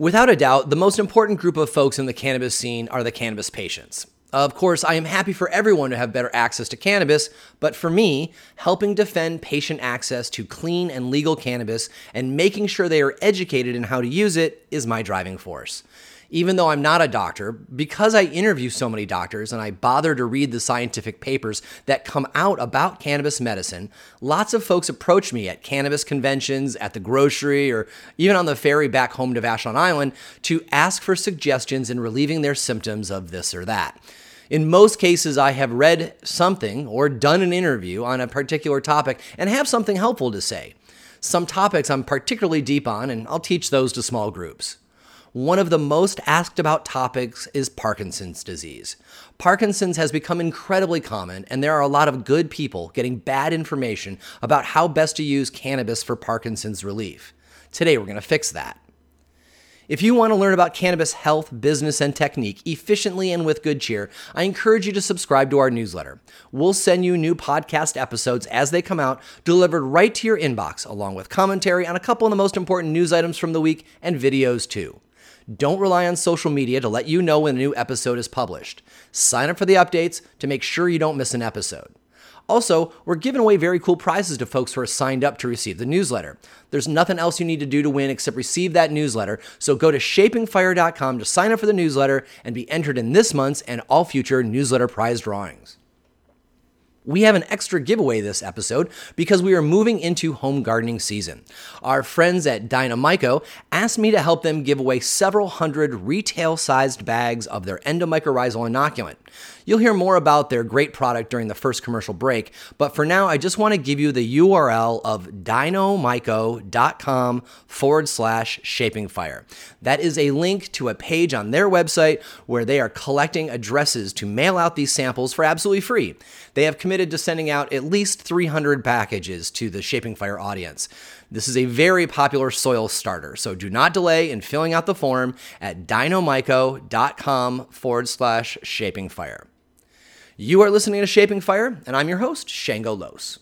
Without a doubt, the most important group of folks in the cannabis scene are the cannabis patients. Of course, I am happy for everyone to have better access to cannabis, but for me, helping defend patient access to clean and legal cannabis and making sure they are educated in how to use it is my driving force even though I'm not a doctor, because I interview so many doctors and I bother to read the scientific papers that come out about cannabis medicine, lots of folks approach me at cannabis conventions, at the grocery, or even on the ferry back home to Vashon Island to ask for suggestions in relieving their symptoms of this or that. In most cases, I have read something or done an interview on a particular topic and have something helpful to say. Some topics I'm particularly deep on, and I'll teach those to small groups. One of the most asked about topics is Parkinson's disease. Parkinson's has become incredibly common, and there are a lot of good people getting bad information about how best to use cannabis for Parkinson's relief. Today, we're going to fix that. If you want to learn about cannabis health, business, and technique efficiently and with good cheer, I encourage you to subscribe to our newsletter. We'll send you new podcast episodes as they come out, delivered right to your inbox, along with commentary on a couple of the most important news items from the week and videos too. Don't rely on social media to let you know when a new episode is published. Sign up for the updates to make sure you don't miss an episode. Also, we're giving away very cool prizes to folks who are signed up to receive the newsletter. There's nothing else you need to do to win except receive that newsletter, so go to shapingfire.com to sign up for the newsletter and be entered in this month's and all future newsletter prize drawings. We have an extra giveaway this episode because we are moving into home gardening season. Our friends at Dynomyco asked me to help them give away several hundred retail sized bags of their endomycorrhizal inoculant. You'll hear more about their great product during the first commercial break, but for now, I just want to give you the URL of dynomyco.com forward slash shaping fire. That is a link to a page on their website where they are collecting addresses to mail out these samples for absolutely free. They have committed to sending out at least 300 packages to the Shaping Fire audience. This is a very popular soil starter, so do not delay in filling out the form at dynomyco.com forward slash shaping fire. You are listening to Shaping Fire, and I'm your host, Shango Los.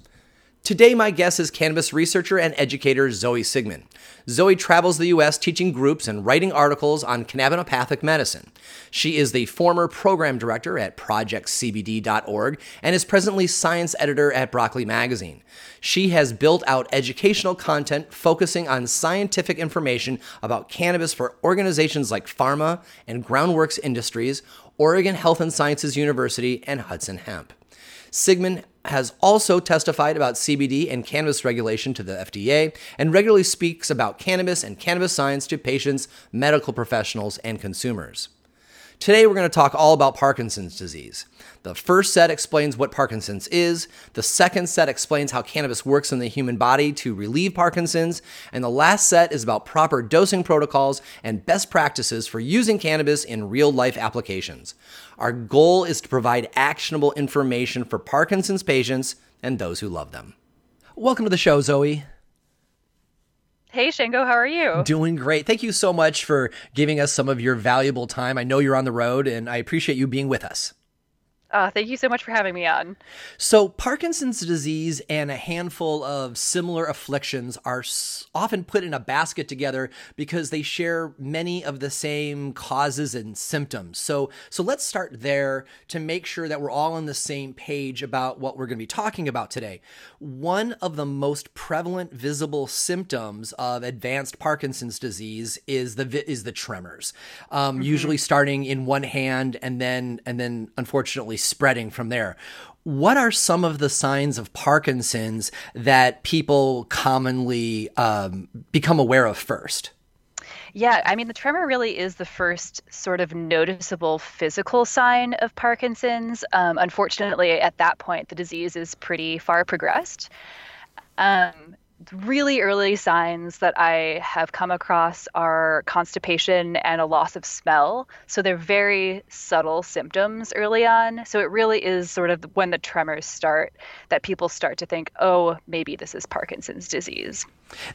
Today, my guest is cannabis researcher and educator Zoe Sigman. Zoe travels the U.S. teaching groups and writing articles on cannabinopathic medicine. She is the former program director at ProjectCBD.org and is presently science editor at Broccoli Magazine. She has built out educational content focusing on scientific information about cannabis for organizations like Pharma and Groundworks Industries, Oregon Health and Sciences University, and Hudson Hemp. Sigman has also testified about CBD and cannabis regulation to the FDA and regularly speaks about cannabis and cannabis science to patients, medical professionals, and consumers. Today, we're going to talk all about Parkinson's disease. The first set explains what Parkinson's is, the second set explains how cannabis works in the human body to relieve Parkinson's, and the last set is about proper dosing protocols and best practices for using cannabis in real life applications. Our goal is to provide actionable information for Parkinson's patients and those who love them. Welcome to the show, Zoe. Hey, Shango, how are you? Doing great. Thank you so much for giving us some of your valuable time. I know you're on the road, and I appreciate you being with us. Uh, thank you so much for having me on. So, Parkinson's disease and a handful of similar afflictions are often put in a basket together because they share many of the same causes and symptoms. So, so let's start there to make sure that we're all on the same page about what we're going to be talking about today. One of the most prevalent visible symptoms of advanced Parkinson's disease is the is the tremors, um, mm-hmm. usually starting in one hand and then and then unfortunately spreading from there. What are some of the signs of Parkinson's that people commonly um, become aware of first? Yeah, I mean, the tremor really is the first sort of noticeable physical sign of Parkinson's. Um, unfortunately, at that point, the disease is pretty far progressed. Um, really early signs that I have come across are constipation and a loss of smell. So they're very subtle symptoms early on. So it really is sort of when the tremors start that people start to think, oh, maybe this is Parkinson's disease.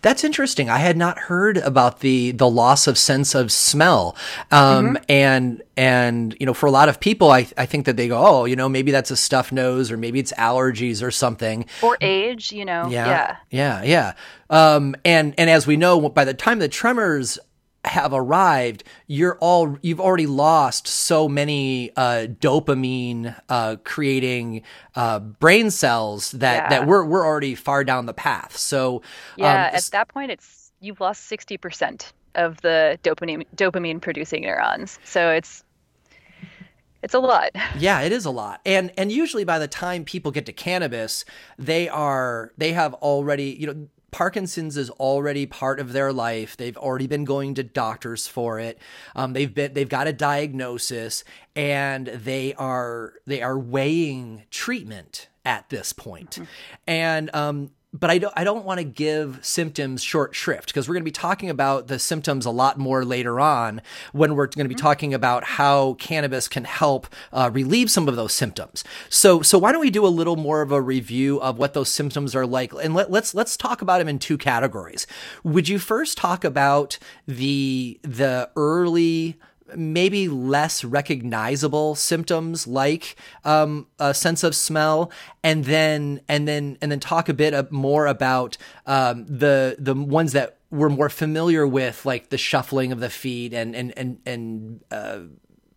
That's interesting. I had not heard about the the loss of sense of smell, um, mm-hmm. and and you know, for a lot of people, I I think that they go, oh, you know, maybe that's a stuffed nose, or maybe it's allergies or something, or age. You know, yeah, yeah, yeah, yeah. Um, and and as we know, by the time the tremors have arrived, you're all you've already lost so many uh, dopamine uh, creating uh, brain cells that yeah. that we're we're already far down the path. So yeah, um, at that point, it's you've lost sixty percent of the dopamine dopamine producing neurons. So it's it's a lot. Yeah, it is a lot. And and usually by the time people get to cannabis, they are they have already, you know, Parkinson's is already part of their life. They've already been going to doctors for it. Um, they've been they've got a diagnosis, and they are they are weighing treatment at this point. Mm-hmm. And um, but I don't I don't want to give symptoms short shrift because we're going to be talking about the symptoms a lot more later on when we're going to be mm-hmm. talking about how cannabis can help uh, relieve some of those symptoms. So so why don't we do a little more of a review of what those symptoms are like and let, let's let's talk about them in two categories. Would you first talk about the the early maybe less recognizable symptoms like um, a sense of smell and then and then and then talk a bit more about um, the the ones that we're more familiar with like the shuffling of the feet and and and and uh,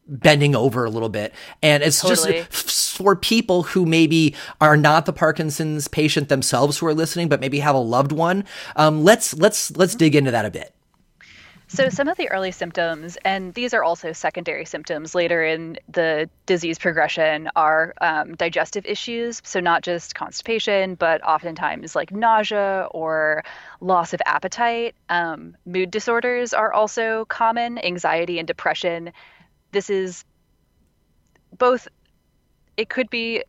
bending over a little bit and it's totally. just for people who maybe are not the parkinson's patient themselves who are listening but maybe have a loved one um, let's let's let's dig into that a bit so, some of the early symptoms, and these are also secondary symptoms later in the disease progression, are um, digestive issues. So, not just constipation, but oftentimes like nausea or loss of appetite. Um, mood disorders are also common, anxiety and depression. This is both, it could be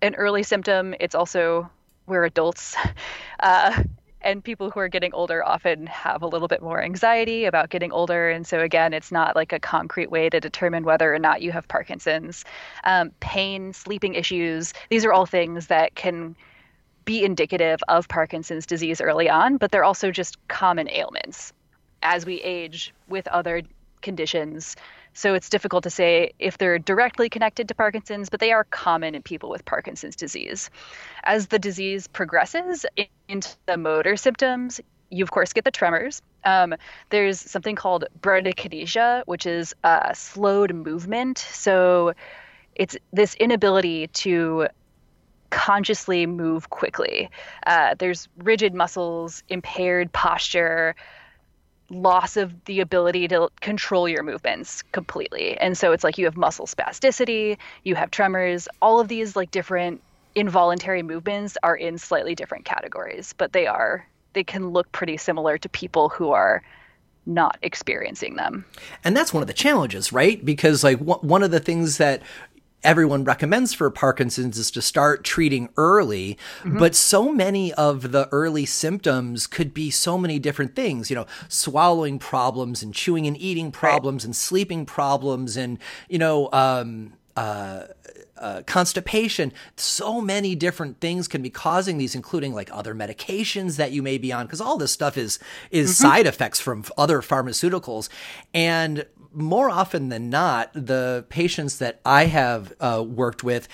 an early symptom, it's also where adults. Uh, and people who are getting older often have a little bit more anxiety about getting older and so again it's not like a concrete way to determine whether or not you have parkinson's. Um, pain sleeping issues these are all things that can be indicative of parkinson's disease early on but they're also just common ailments. As we age with other conditions so it's difficult to say if they're directly connected to Parkinson's, but they are common in people with Parkinson's disease. As the disease progresses into the motor symptoms, you of course get the tremors. Um, there's something called bradykinesia, which is a slowed movement. So it's this inability to consciously move quickly. Uh, there's rigid muscles, impaired posture, loss of the ability to control your movements completely. And so it's like you have muscle spasticity, you have tremors, all of these like different involuntary movements are in slightly different categories, but they are they can look pretty similar to people who are not experiencing them. And that's one of the challenges, right? Because like one of the things that everyone recommends for Parkinson's is to start treating early. Mm-hmm. But so many of the early symptoms could be so many different things, you know, swallowing problems and chewing and eating problems right. and sleeping problems and, you know, um, uh, uh, constipation. So many different things can be causing these, including like other medications that you may be on, because all this stuff is is mm-hmm. side effects from other pharmaceuticals. And more often than not, the patients that I have uh, worked with,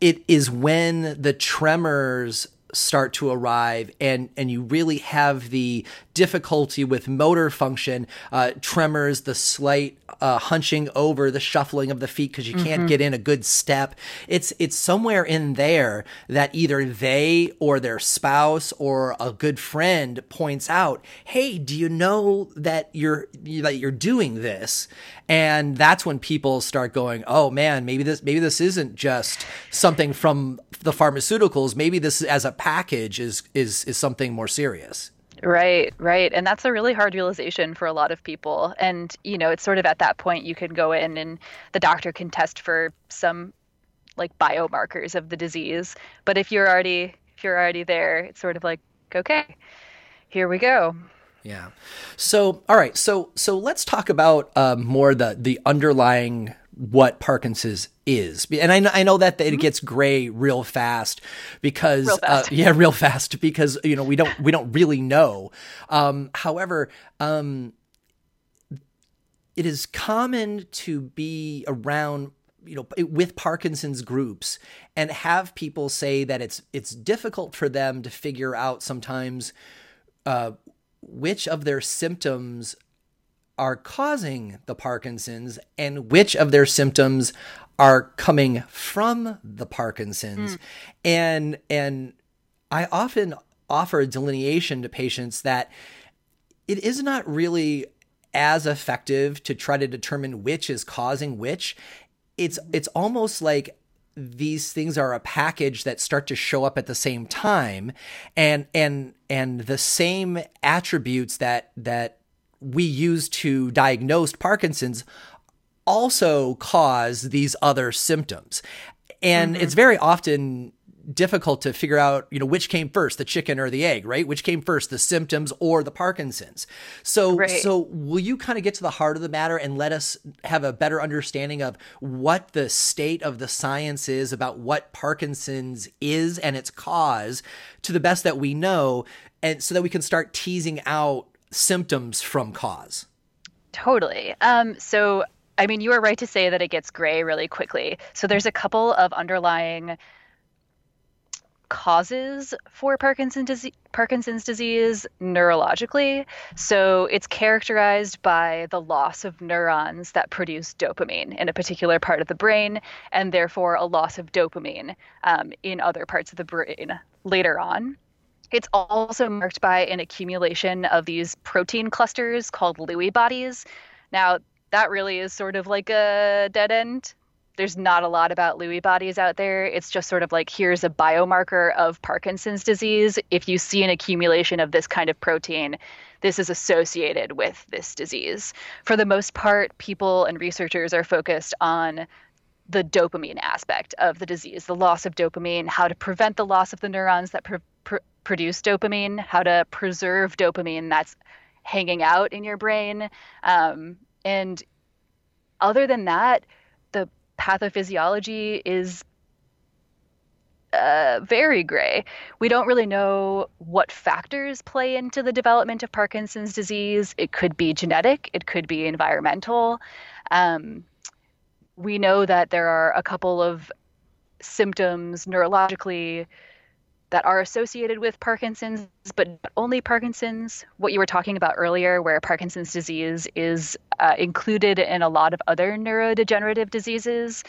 it is when the tremors start to arrive and and you really have the difficulty with motor function uh, tremors the slight uh, hunching over the shuffling of the feet because you can't mm-hmm. get in a good step. It's it's somewhere in there that either they or their spouse or a good friend points out hey do you know that you're that you're doing this? And that's when people start going oh man maybe this maybe this isn't just something from the pharmaceuticals. Maybe this as a package is is is something more serious Right, right. And that's a really hard realization for a lot of people. And, you know, it's sort of at that point you can go in and the doctor can test for some like biomarkers of the disease. But if you're already if you're already there, it's sort of like, okay, here we go. Yeah. So, all right. So, so let's talk about um, more the the underlying what Parkinson's is. And I know, I know that it mm-hmm. gets gray real fast because, real uh, fast. Uh, yeah, real fast because, you know, we don't, we don't really know. Um, however, um, it is common to be around you know with parkinson's groups and have people say that it's it's difficult for them to figure out sometimes uh, which of their symptoms are causing the Parkinson's and which of their symptoms are coming from the Parkinson's. Mm. And and I often offer a delineation to patients that it is not really as effective to try to determine which is causing which. It's it's almost like these things are a package that start to show up at the same time and and and the same attributes that that we use to diagnose Parkinson's also cause these other symptoms. And mm-hmm. it's very often difficult to figure out, you know, which came first, the chicken or the egg, right? Which came first, the symptoms or the Parkinson's. So, right. so will you kind of get to the heart of the matter and let us have a better understanding of what the state of the science is about what Parkinson's is and its cause to the best that we know, and so that we can start teasing out symptoms from cause? Totally. Um, so, I mean, you are right to say that it gets gray really quickly. So, there's a couple of underlying causes for Parkinson's disease, Parkinson's disease neurologically. So it's characterized by the loss of neurons that produce dopamine in a particular part of the brain, and therefore a loss of dopamine um, in other parts of the brain later on. It's also marked by an accumulation of these protein clusters called Lewy bodies. Now, that really is sort of like a dead end there's not a lot about Lewy bodies out there. It's just sort of like here's a biomarker of Parkinson's disease. If you see an accumulation of this kind of protein, this is associated with this disease. For the most part, people and researchers are focused on the dopamine aspect of the disease, the loss of dopamine, how to prevent the loss of the neurons that pr- pr- produce dopamine, how to preserve dopamine that's hanging out in your brain. Um, and other than that, the pathophysiology is uh, very gray. We don't really know what factors play into the development of Parkinson's disease. It could be genetic, it could be environmental. Um, we know that there are a couple of symptoms neurologically that are associated with Parkinson's, but not only Parkinson's. What you were talking about earlier, where Parkinson's disease is uh, included in a lot of other neurodegenerative diseases,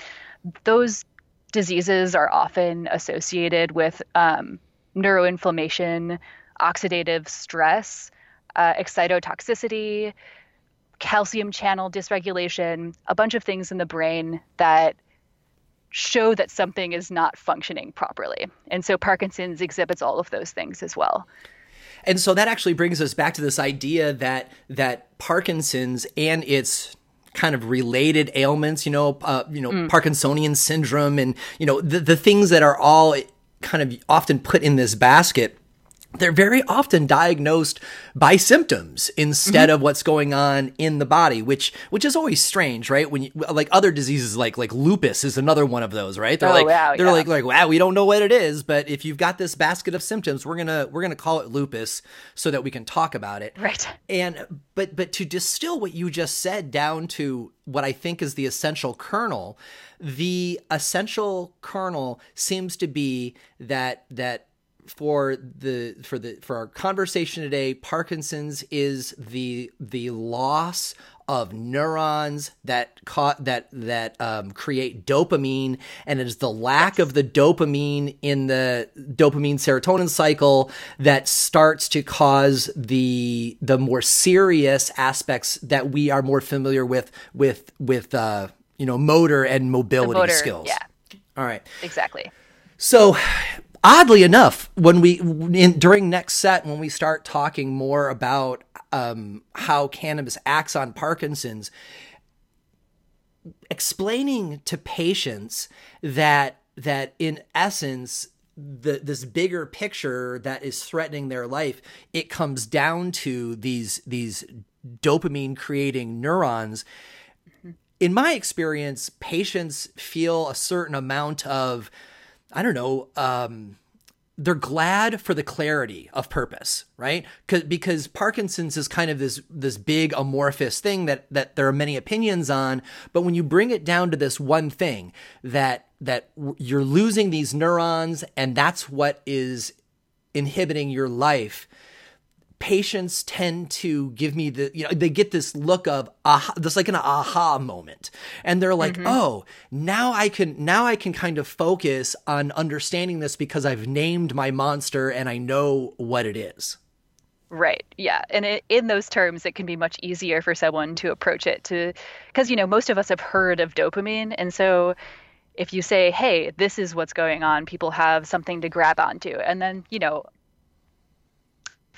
those diseases are often associated with um, neuroinflammation, oxidative stress, uh, excitotoxicity, calcium channel dysregulation, a bunch of things in the brain that show that something is not functioning properly. And so Parkinson's exhibits all of those things as well. And so that actually brings us back to this idea that that Parkinson's and its kind of related ailments, you know, uh, you know, mm. Parkinsonian syndrome, and you know the the things that are all kind of often put in this basket they're very often diagnosed by symptoms instead mm-hmm. of what's going on in the body which which is always strange right when you, like other diseases like like lupus is another one of those right they're oh, like wow, they're yeah. like like wow we don't know what it is but if you've got this basket of symptoms we're going to we're going to call it lupus so that we can talk about it right and but but to distill what you just said down to what i think is the essential kernel the essential kernel seems to be that that for the for the for our conversation today parkinson's is the the loss of neurons that caught that that um, create dopamine and it is the lack of the dopamine in the dopamine serotonin cycle that starts to cause the the more serious aspects that we are more familiar with with with uh, you know motor and mobility motor, skills. yeah. All right. Exactly. So oddly enough, when we in, during next set when we start talking more about um, how cannabis acts on Parkinson's, explaining to patients that that in essence the this bigger picture that is threatening their life it comes down to these these dopamine creating neurons. In my experience patients feel a certain amount of I don't know, um, they're glad for the clarity of purpose, right? Because Parkinson's is kind of this this big amorphous thing that that there are many opinions on, but when you bring it down to this one thing that that you're losing these neurons and that's what is inhibiting your life, patients tend to give me the you know they get this look of aha this like an aha moment and they're like mm-hmm. oh now i can now i can kind of focus on understanding this because i've named my monster and i know what it is Right. Yeah. And it, in those terms, it can be much easier for someone to approach it to, because, you know, most of us have heard of dopamine. And so if you say, hey, this is what's going on, people have something to grab onto. And then, you know,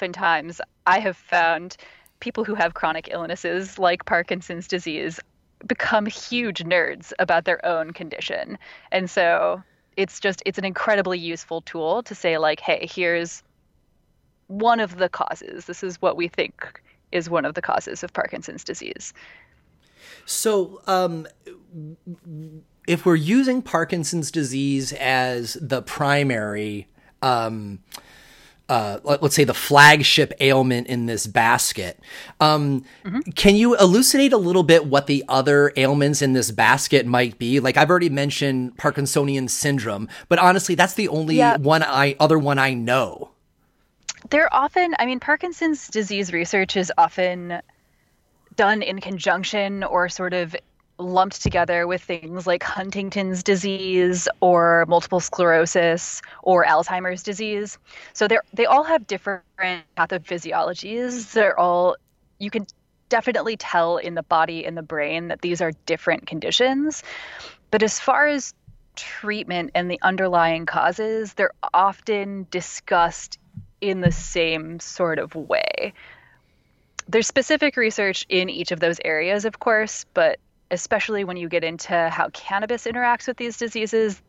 oftentimes I have found people who have chronic illnesses like Parkinson's disease become huge nerds about their own condition. And so it's just it's an incredibly useful tool to say like, hey, here's one of the causes. This is what we think is one of the causes of Parkinson's disease. So, um, if we're using Parkinson's disease as the primary um, uh, let, us say the flagship ailment in this basket. Um, mm-hmm. Can you elucidate a little bit what the other ailments in this basket might be? Like I've already mentioned Parkinsonian syndrome, but honestly, that's the only yeah. one I other one I know. They're often, I mean, Parkinson's disease research is often done in conjunction or sort of lumped together with things like Huntington's disease or multiple sclerosis or Alzheimer's disease. So they they all have different pathophysiologies. They're all you can definitely tell in the body and the brain that these are different conditions. But as far as treatment and the underlying causes, they're often discussed in the same sort of way. There's specific research in each of those areas, of course, but especially when you get into how cannabis interacts with these diseases,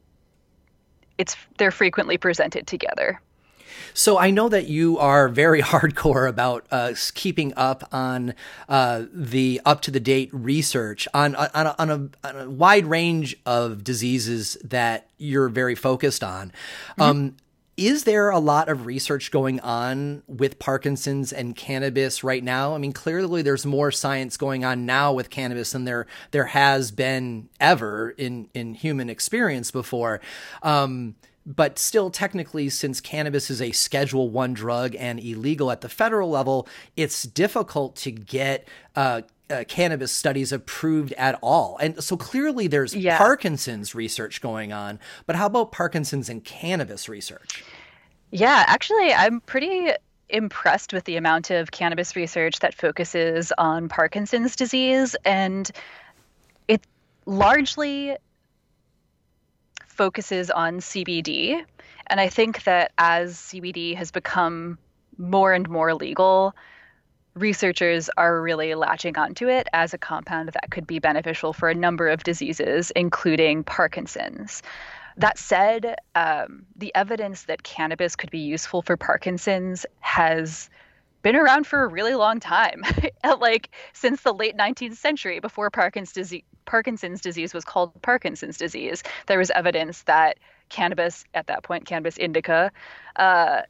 it's they're frequently presented together. So I know that you are very hardcore about uh, keeping up on uh, the up to the date research on on a, on, a, on a, wide range of diseases that you're very focused on. Mm-hmm. Um, is there a lot of research going on with Parkinson's and cannabis right now? I mean, clearly there's more science going on now with cannabis than there there has been ever in in human experience before. Um, but still technically since cannabis is a schedule 1 drug and illegal at the federal level it's difficult to get uh, uh, cannabis studies approved at all. And so clearly there's yeah. Parkinson's research going on, but how about Parkinson's and cannabis research? Yeah, actually, I'm pretty impressed with the amount of cannabis research that focuses on Parkinson's disease. And it largely focuses on CBD. And I think that as CBD has become more and more legal, researchers are really latching onto it as a compound that could be beneficial for a number of diseases, including Parkinson's. That said, um, the evidence that cannabis could be useful for Parkinson's has been around for a really long time, like since the late 19th century, before Parkinson's disease, Parkinson's disease was called Parkinson's disease. There was evidence that cannabis, at that point, cannabis indica, uh,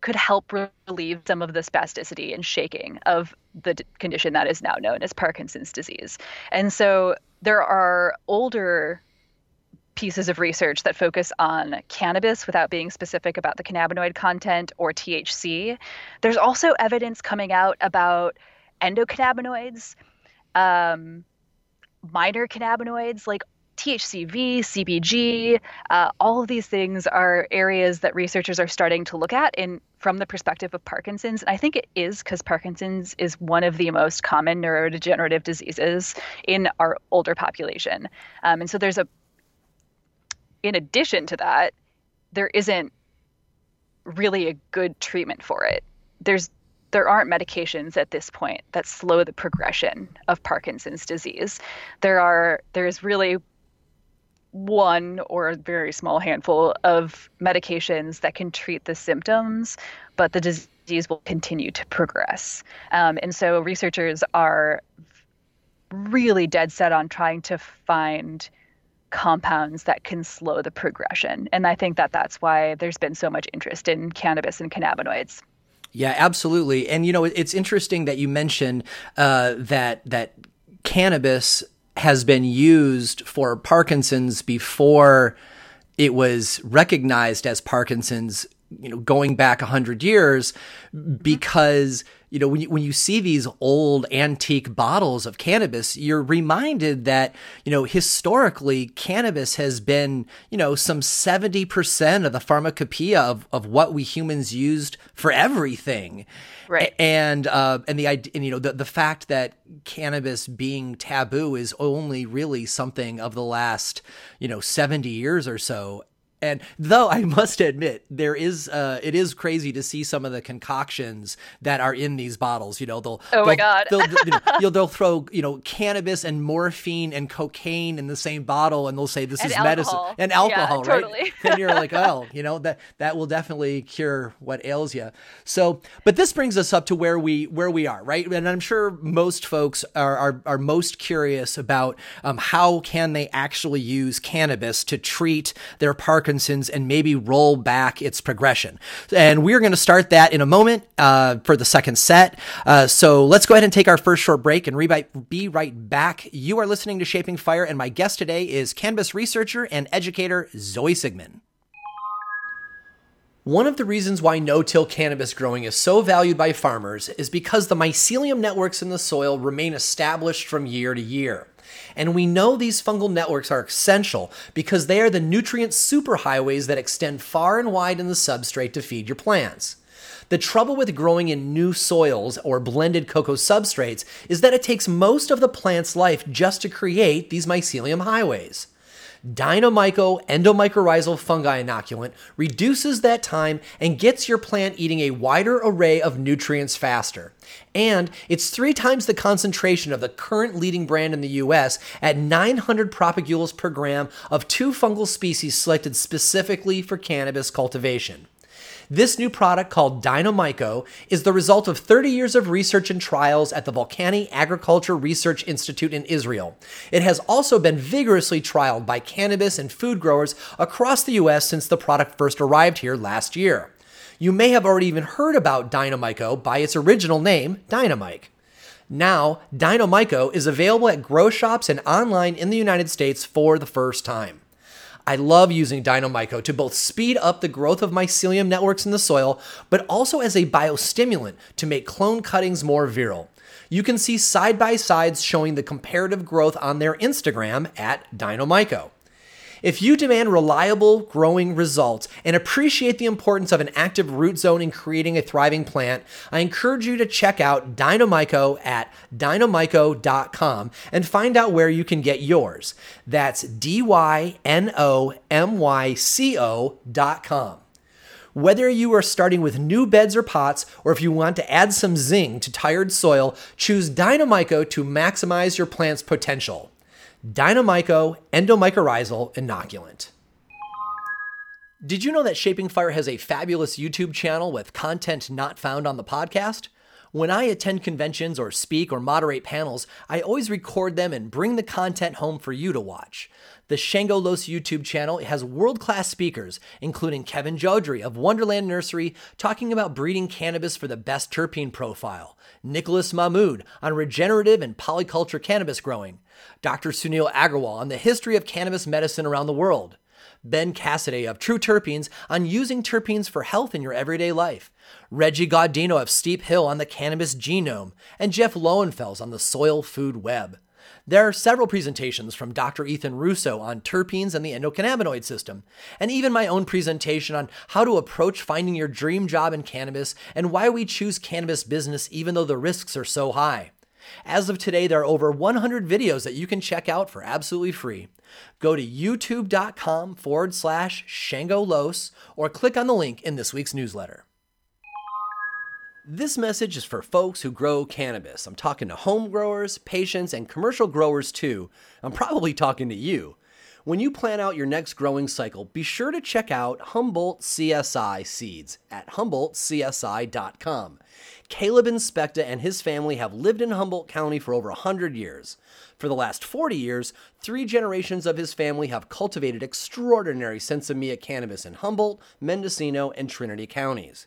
could help relieve some of the spasticity and shaking of the condition that is now known as Parkinson's disease. And so there are older pieces of research that focus on cannabis without being specific about the cannabinoid content or THC. There's also evidence coming out about endocannabinoids, um, minor cannabinoids like THCV, CBG, uh, all of these things are areas that researchers are starting to look at in from the perspective of Parkinson's. And I think it is because Parkinson's is one of the most common neurodegenerative diseases in our older population. Um, and so there's a, in addition to that, there isn't really a good treatment for it. There's there aren't medications at this point that slow the progression of Parkinson's disease. There are there's really one or a very small handful of medications that can treat the symptoms, but the disease will continue to progress. Um, and so researchers are really dead set on trying to find compounds that can slow the progression. And I think that that's why there's been so much interest in cannabis and cannabinoids. Yeah, absolutely. And you know, it's interesting that you mentioned uh, that that cannabis has been used for Parkinson's before it was recognized as Parkinson's you know, going back a hundred years mm-hmm. because, you know, when you, when you see these old antique bottles of cannabis, you're reminded that, you know, historically cannabis has been, you know, some 70% of the pharmacopoeia of, of what we humans used for everything. Right. And, uh, and the idea, and, you know, the, the fact that cannabis being taboo is only really something of the last, you know, 70 years or so. And though I must admit, there is uh, it is crazy to see some of the concoctions that are in these bottles. You know, they'll oh my god, they'll, you know, you'll, they'll throw you know cannabis and morphine and cocaine in the same bottle, and they'll say this and is alcohol. medicine and alcohol, yeah, right? Totally. and you're like, oh, you know that that will definitely cure what ails you. So, but this brings us up to where we where we are, right? And I'm sure most folks are are, are most curious about um, how can they actually use cannabis to treat their Parkinson's and maybe roll back its progression. And we're going to start that in a moment uh, for the second set. Uh, so let's go ahead and take our first short break and re- be right back. You are listening to Shaping Fire, and my guest today is cannabis researcher and educator Zoe Sigman. One of the reasons why no till cannabis growing is so valued by farmers is because the mycelium networks in the soil remain established from year to year. And we know these fungal networks are essential because they are the nutrient superhighways that extend far and wide in the substrate to feed your plants. The trouble with growing in new soils or blended cocoa substrates is that it takes most of the plant's life just to create these mycelium highways. Dynomyco endomycorrhizal fungi inoculant reduces that time and gets your plant eating a wider array of nutrients faster. And it's three times the concentration of the current leading brand in the US at 900 propagules per gram of two fungal species selected specifically for cannabis cultivation. This new product called Dynomyco is the result of 30 years of research and trials at the Volcani Agriculture Research Institute in Israel. It has also been vigorously trialed by cannabis and food growers across the US since the product first arrived here last year. You may have already even heard about Dynomyco by its original name, Dynamike. Now, Dynomyco is available at grow shops and online in the United States for the first time. I love using Dynomyco to both speed up the growth of mycelium networks in the soil, but also as a biostimulant to make clone cuttings more virile. You can see side by sides showing the comparative growth on their Instagram at Dynomyco. If you demand reliable growing results and appreciate the importance of an active root zone in creating a thriving plant, I encourage you to check out Dynomyco at dynomyco.com and find out where you can get yours. That's D Y N O M Y C O.com. Whether you are starting with new beds or pots, or if you want to add some zing to tired soil, choose Dynomyco to maximize your plant's potential. Dynomyco endomycorrhizal inoculant. Did you know that Shaping Fire has a fabulous YouTube channel with content not found on the podcast? When I attend conventions or speak or moderate panels, I always record them and bring the content home for you to watch. The Shango Los YouTube channel has world class speakers, including Kevin Jodrey of Wonderland Nursery, talking about breeding cannabis for the best terpene profile, Nicholas Mahmood on regenerative and polyculture cannabis growing, Dr. Sunil Aggarwal on the history of cannabis medicine around the world, Ben Cassidy of True Terpenes on using terpenes for health in your everyday life, Reggie Gaudino of Steep Hill on the cannabis genome, and Jeff Lowenfels on the soil food web. There are several presentations from Dr. Ethan Russo on terpenes and the endocannabinoid system, and even my own presentation on how to approach finding your dream job in cannabis and why we choose cannabis business even though the risks are so high. As of today, there are over 100 videos that you can check out for absolutely free. Go to youtube.com forward slash Shango Los or click on the link in this week's newsletter. This message is for folks who grow cannabis. I'm talking to home growers, patients, and commercial growers too. I'm probably talking to you. When you plan out your next growing cycle, be sure to check out Humboldt CSI seeds at humboldtcsi.com. Caleb Inspecta and his family have lived in Humboldt County for over 100 years. For the last 40 years, three generations of his family have cultivated extraordinary Sinsemilla cannabis in Humboldt, Mendocino, and Trinity counties.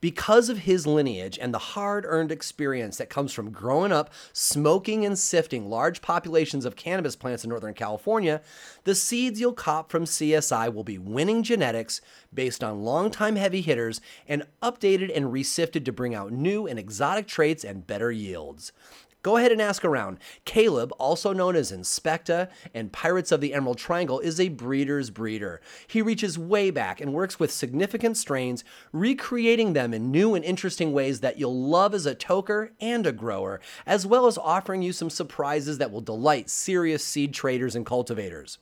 Because of his lineage and the hard earned experience that comes from growing up smoking and sifting large populations of cannabis plants in Northern California, the seeds you'll cop from CSI will be winning genetics based on longtime heavy hitters and updated and resifted to bring out new and exotic traits and better yields. Go ahead and ask around. Caleb, also known as Inspecta and Pirates of the Emerald Triangle, is a breeder's breeder. He reaches way back and works with significant strains, recreating them in new and interesting ways that you'll love as a toker and a grower, as well as offering you some surprises that will delight serious seed traders and cultivators.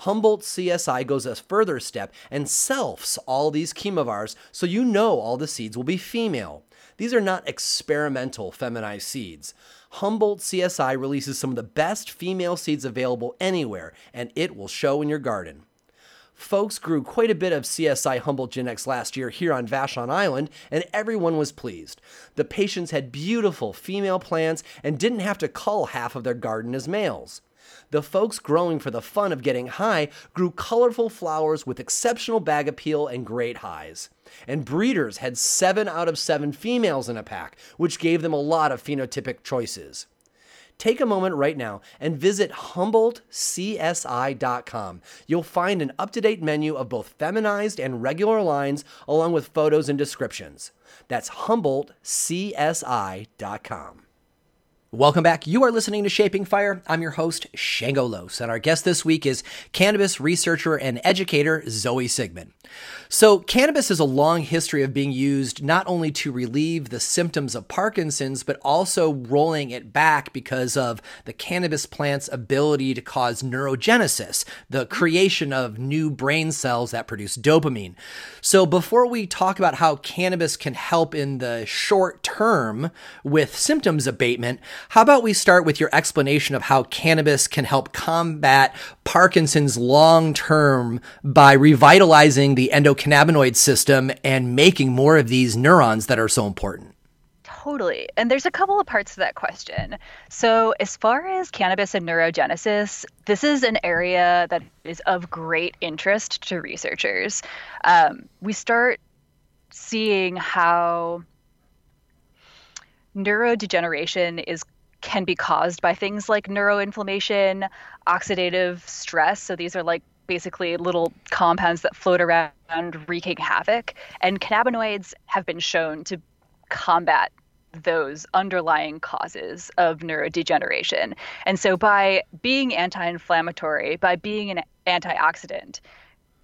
Humboldt CSI goes a further step and selfs all these chemovars so you know all the seeds will be female. These are not experimental feminized seeds. Humboldt CSI releases some of the best female seeds available anywhere, and it will show in your garden. Folks grew quite a bit of CSI Humboldt Genetics last year here on Vashon Island, and everyone was pleased. The patients had beautiful female plants and didn't have to cull half of their garden as males. The folks growing for the fun of getting high grew colorful flowers with exceptional bag appeal and great highs. And breeders had seven out of seven females in a pack, which gave them a lot of phenotypic choices. Take a moment right now and visit HumboldtCSI.com. You'll find an up to date menu of both feminized and regular lines, along with photos and descriptions. That's HumboldtCSI.com. Welcome back. You are listening to Shaping Fire. I'm your host, Shango Los, and our guest this week is cannabis researcher and educator Zoe Sigman. So, cannabis has a long history of being used not only to relieve the symptoms of Parkinson's, but also rolling it back because of the cannabis plant's ability to cause neurogenesis, the creation of new brain cells that produce dopamine. So, before we talk about how cannabis can help in the short term with symptoms abatement, how about we start with your explanation of how cannabis can help combat Parkinson's long term by revitalizing the endocannabinoid system and making more of these neurons that are so important? Totally. And there's a couple of parts to that question. So, as far as cannabis and neurogenesis, this is an area that is of great interest to researchers. Um, we start seeing how neurodegeneration is can be caused by things like neuroinflammation, oxidative stress. So these are like basically little compounds that float around wreaking havoc. And cannabinoids have been shown to combat those underlying causes of neurodegeneration. And so by being anti inflammatory, by being an antioxidant,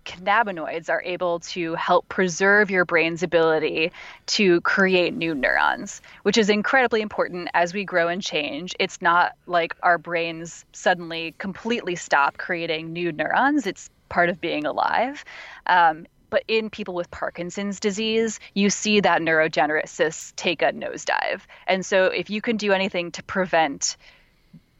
cannabinoids are able to help preserve your brain's ability to create new neurons, which is incredibly important as we grow and change. It's not like our brains suddenly completely stop creating new neurons, it's part of being alive. Um, but in people with Parkinson's disease, you see that neurogenesis take a nosedive. And so, if you can do anything to prevent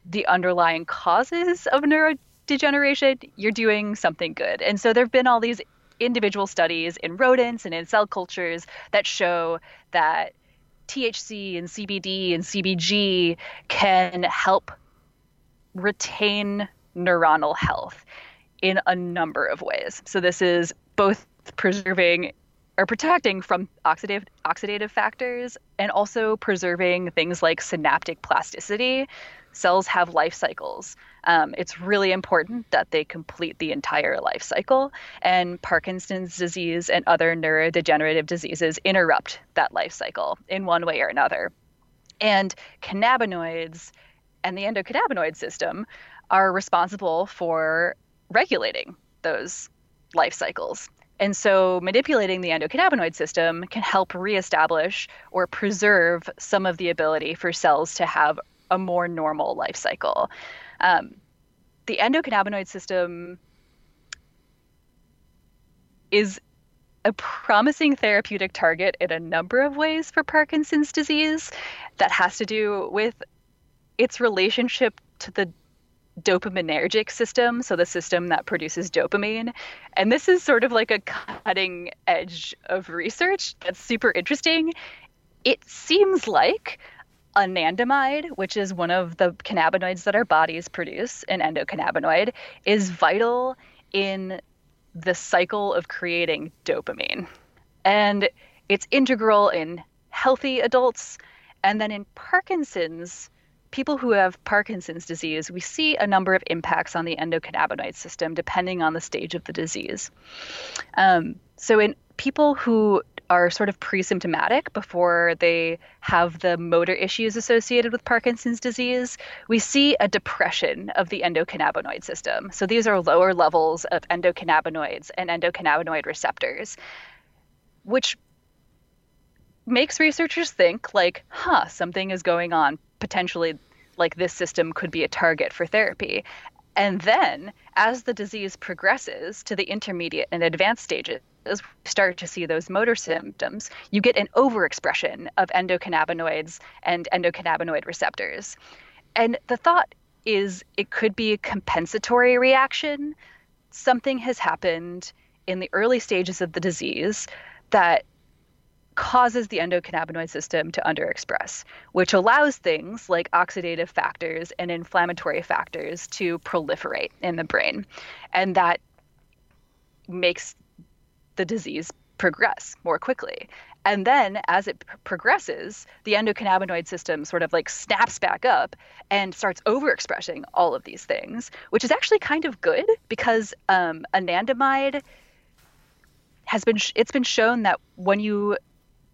the underlying causes of neurodegeneration, degeneration, you're doing something good. And so there have been all these individual studies in rodents and in cell cultures that show that THC and CBD and CBG can help retain neuronal health in a number of ways. So this is both preserving or protecting from oxidative oxidative factors and also preserving things like synaptic plasticity. Cells have life cycles. Um, it's really important that they complete the entire life cycle, and Parkinson's disease and other neurodegenerative diseases interrupt that life cycle in one way or another. And cannabinoids and the endocannabinoid system are responsible for regulating those life cycles. And so, manipulating the endocannabinoid system can help reestablish or preserve some of the ability for cells to have a more normal life cycle. Um, the endocannabinoid system is a promising therapeutic target in a number of ways for Parkinson's disease that has to do with its relationship to the dopaminergic system, so the system that produces dopamine. And this is sort of like a cutting edge of research that's super interesting. It seems like anandamide, which is one of the cannabinoids that our bodies produce, an endocannabinoid, is vital in the cycle of creating dopamine. And it's integral in healthy adults. And then in Parkinson's, people who have Parkinson's disease, we see a number of impacts on the endocannabinoid system depending on the stage of the disease. Um, so in people who are sort of pre-symptomatic before they have the motor issues associated with Parkinson's disease, we see a depression of the endocannabinoid system. So these are lower levels of endocannabinoids and endocannabinoid receptors, which makes researchers think like, huh, something is going on potentially like this system could be a target for therapy. And then as the disease progresses to the intermediate and advanced stages, as we start to see those motor symptoms, you get an overexpression of endocannabinoids and endocannabinoid receptors. And the thought is it could be a compensatory reaction. Something has happened in the early stages of the disease that causes the endocannabinoid system to underexpress, which allows things like oxidative factors and inflammatory factors to proliferate in the brain. And that makes the disease progress more quickly. And then as it p- progresses, the endocannabinoid system sort of like snaps back up and starts overexpressing all of these things, which is actually kind of good because um, anandamide has been sh- it's been shown that when you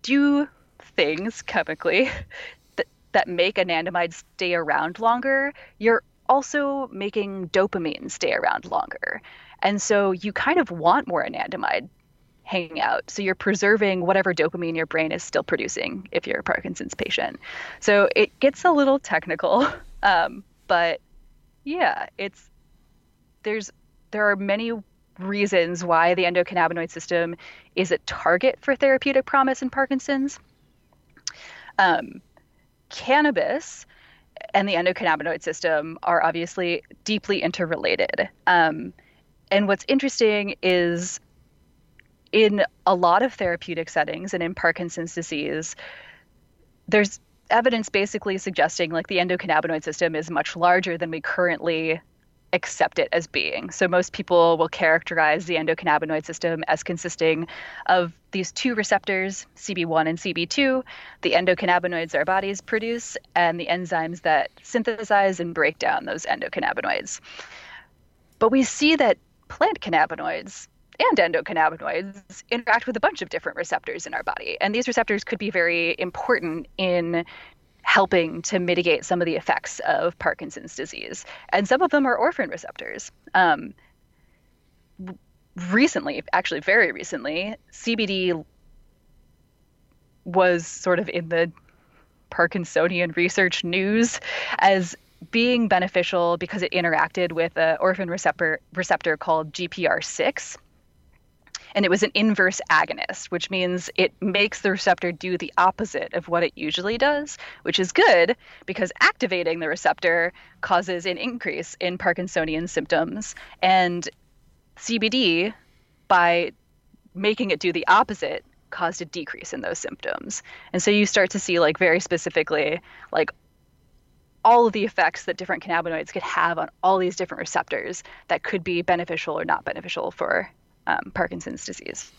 do things chemically that that make anandamide stay around longer, you're also making dopamine stay around longer. And so you kind of want more anandamide hanging out. So you're preserving whatever dopamine your brain is still producing if you're a Parkinson's patient. So it gets a little technical, um, but yeah, it's there's there are many reasons why the endocannabinoid system is a target for therapeutic promise in Parkinson's. Um, cannabis and the endocannabinoid system are obviously deeply interrelated. Um, and what's interesting is in a lot of therapeutic settings and in Parkinson's disease, there's evidence basically suggesting like the endocannabinoid system is much larger than we currently accept it as being. So most people will characterize the endocannabinoid system as consisting of these two receptors, CB1 and CB2, the endocannabinoids our bodies produce, and the enzymes that synthesize and break down those endocannabinoids. But we see that plant cannabinoids and endocannabinoids interact with a bunch of different receptors in our body. And these receptors could be very important in helping to mitigate some of the effects of Parkinson's disease. And some of them are orphan receptors. Um, recently, actually, very recently, CBD was sort of in the Parkinsonian research news as being beneficial because it interacted with an orphan receptor receptor called GPR6 and it was an inverse agonist, which means it makes the receptor do the opposite of what it usually does, which is good because activating the receptor causes an increase in Parkinsonian symptoms. And CBD, by making it do the opposite, caused a decrease in those symptoms. And so you start to see, like, very specifically, like, all of the effects that different cannabinoids could have on all these different receptors that could be beneficial or not beneficial for um, Parkinson's disease.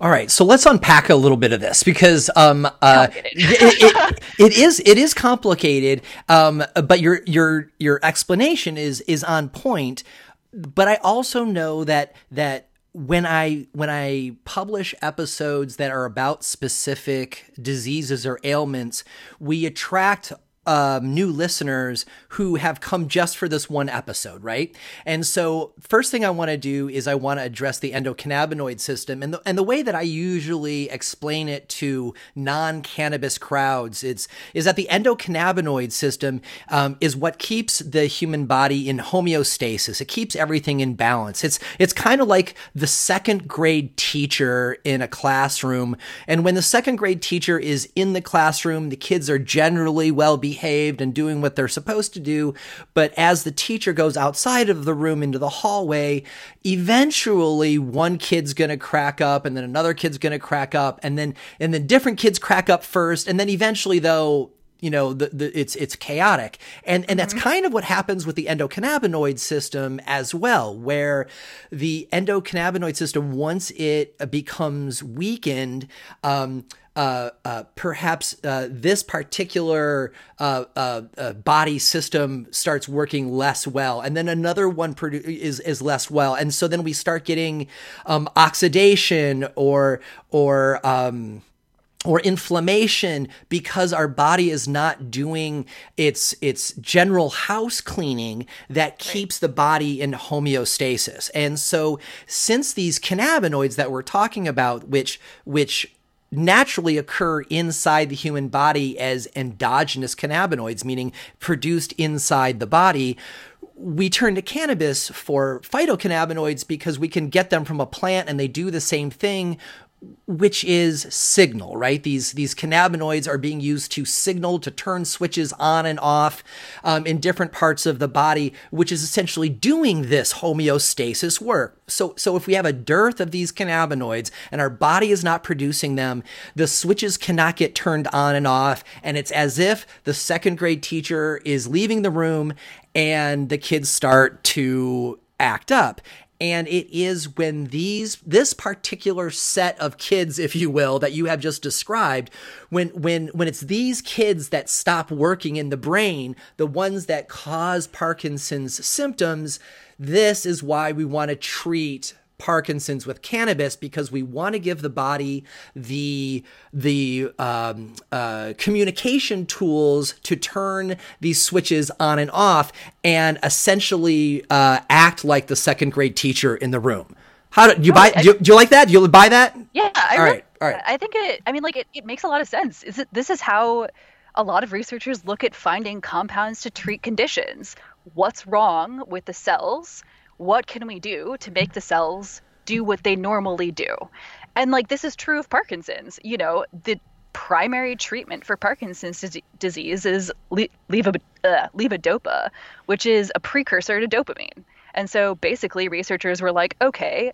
All right, so let's unpack a little bit of this because um, uh, it, it, it is it is complicated, um, but your your your explanation is is on point. But I also know that that when I when I publish episodes that are about specific diseases or ailments, we attract um, new listeners who have come just for this one episode, right? And so, first thing I want to do is I want to address the endocannabinoid system, and the and the way that I usually explain it to non-cannabis crowds is is that the endocannabinoid system um, is what keeps the human body in homeostasis. It keeps everything in balance. It's it's kind of like the second grade teacher in a classroom, and when the second grade teacher is in the classroom, the kids are generally well behaved behaved and doing what they're supposed to do. But as the teacher goes outside of the room into the hallway, eventually one kid's going to crack up and then another kid's going to crack up and then, and then different kids crack up first. And then eventually though, you know the, the it's it's chaotic and and that's mm-hmm. kind of what happens with the endocannabinoid system as well where the endocannabinoid system once it becomes weakened um, uh, uh, perhaps uh, this particular uh, uh, uh, body system starts working less well, and then another one produ- is is less well, and so then we start getting um, oxidation or or um, or inflammation because our body is not doing its its general house cleaning that keeps the body in homeostasis. And so since these cannabinoids that we're talking about which which naturally occur inside the human body as endogenous cannabinoids, meaning produced inside the body. We turn to cannabis for phytocannabinoids because we can get them from a plant and they do the same thing which is signal, right? These these cannabinoids are being used to signal to turn switches on and off um, in different parts of the body, which is essentially doing this homeostasis work. So so if we have a dearth of these cannabinoids and our body is not producing them, the switches cannot get turned on and off, and it's as if the second grade teacher is leaving the room and the kids start to act up and it is when these this particular set of kids if you will that you have just described when when when it's these kids that stop working in the brain the ones that cause parkinson's symptoms this is why we want to treat Parkinson's with cannabis because we want to give the body the the um, uh, communication tools to turn these switches on and off and essentially uh, act like the second grade teacher in the room. How do you buy? I, do, you, do, you, like that? Do you buy that? Yeah. I really. all right. All right. I think it. I mean, like it, it makes a lot of sense. Is it? This is how a lot of researchers look at finding compounds to treat conditions. What's wrong with the cells? What can we do to make the cells do what they normally do? And like this is true of Parkinson's. You know, the primary treatment for Parkinson's disease is le- levodopa, uh, levodopa, which is a precursor to dopamine. And so basically, researchers were like, okay,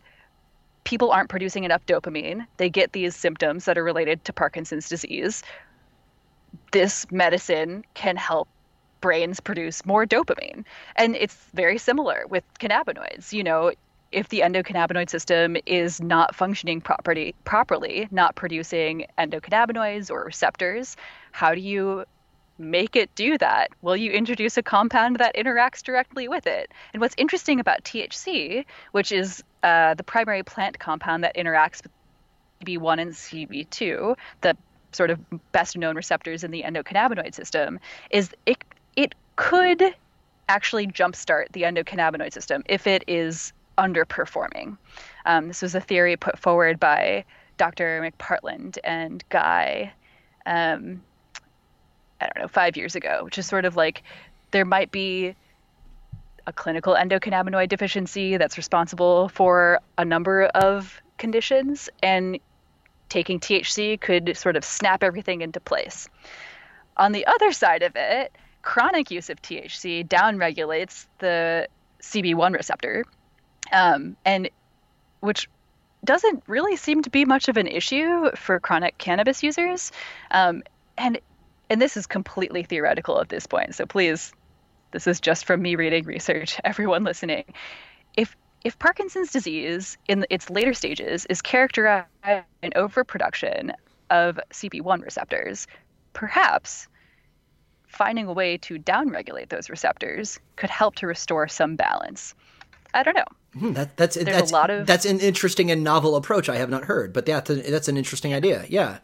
people aren't producing enough dopamine. They get these symptoms that are related to Parkinson's disease. This medicine can help brains produce more dopamine. And it's very similar with cannabinoids. You know, if the endocannabinoid system is not functioning properly, properly, not producing endocannabinoids or receptors, how do you make it do that? Will you introduce a compound that interacts directly with it. And what's interesting about THC, which is uh, the primary plant compound that interacts with CB1 and CB2, the sort of best known receptors in the endocannabinoid system, is it could actually jumpstart the endocannabinoid system if it is underperforming. Um, this was a theory put forward by Dr. McPartland and Guy, um, I don't know, five years ago, which is sort of like there might be a clinical endocannabinoid deficiency that's responsible for a number of conditions, and taking THC could sort of snap everything into place. On the other side of it, chronic use of THC downregulates the CB1 receptor, um, and which doesn't really seem to be much of an issue for chronic cannabis users. Um, and and this is completely theoretical at this point. So please, this is just from me reading research. Everyone listening, if if Parkinson's disease in its later stages is characterized by an overproduction of CB1 receptors, perhaps finding a way to downregulate those receptors could help to restore some balance. I don't know. Hmm, that, that's There's that's a lot of that's an interesting and novel approach I have not heard, but that's a, that's an interesting idea. Yeah,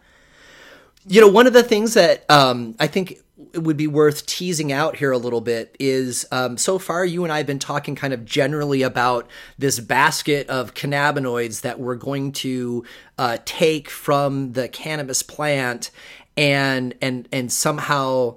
you know, one of the things that um, I think it would be worth teasing out here a little bit is um, so far you and I have been talking kind of generally about this basket of cannabinoids that we're going to uh, take from the cannabis plant and and and somehow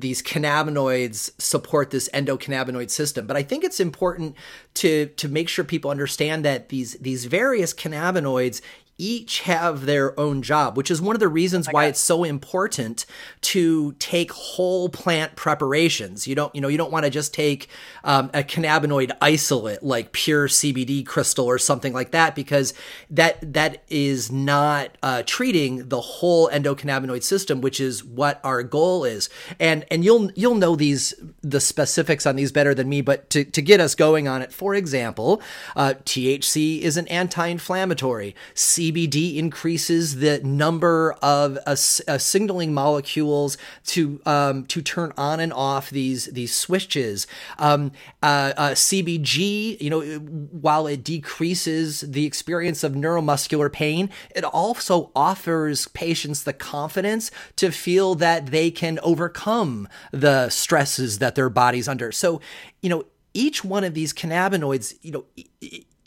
these cannabinoids support this endocannabinoid system. But I think it's important to to make sure people understand that these these various cannabinoids each have their own job, which is one of the reasons oh why God. it's so important to take whole plant preparations. You don't, you know, you don't want to just take um, a cannabinoid isolate like pure CBD crystal or something like that because that that is not uh, treating the whole endocannabinoid system, which is what our goal is. And and you'll you'll know these the specifics on these better than me, but to to get us going on it, for example, uh, THC is an anti-inflammatory. CBD increases the number of signaling molecules to um, to turn on and off these these switches. Um, uh, uh CBG, you know, while it decreases the experience of neuromuscular pain, it also offers patients the confidence to feel that they can overcome the stresses that their body's under. So, you know, each one of these cannabinoids, you know,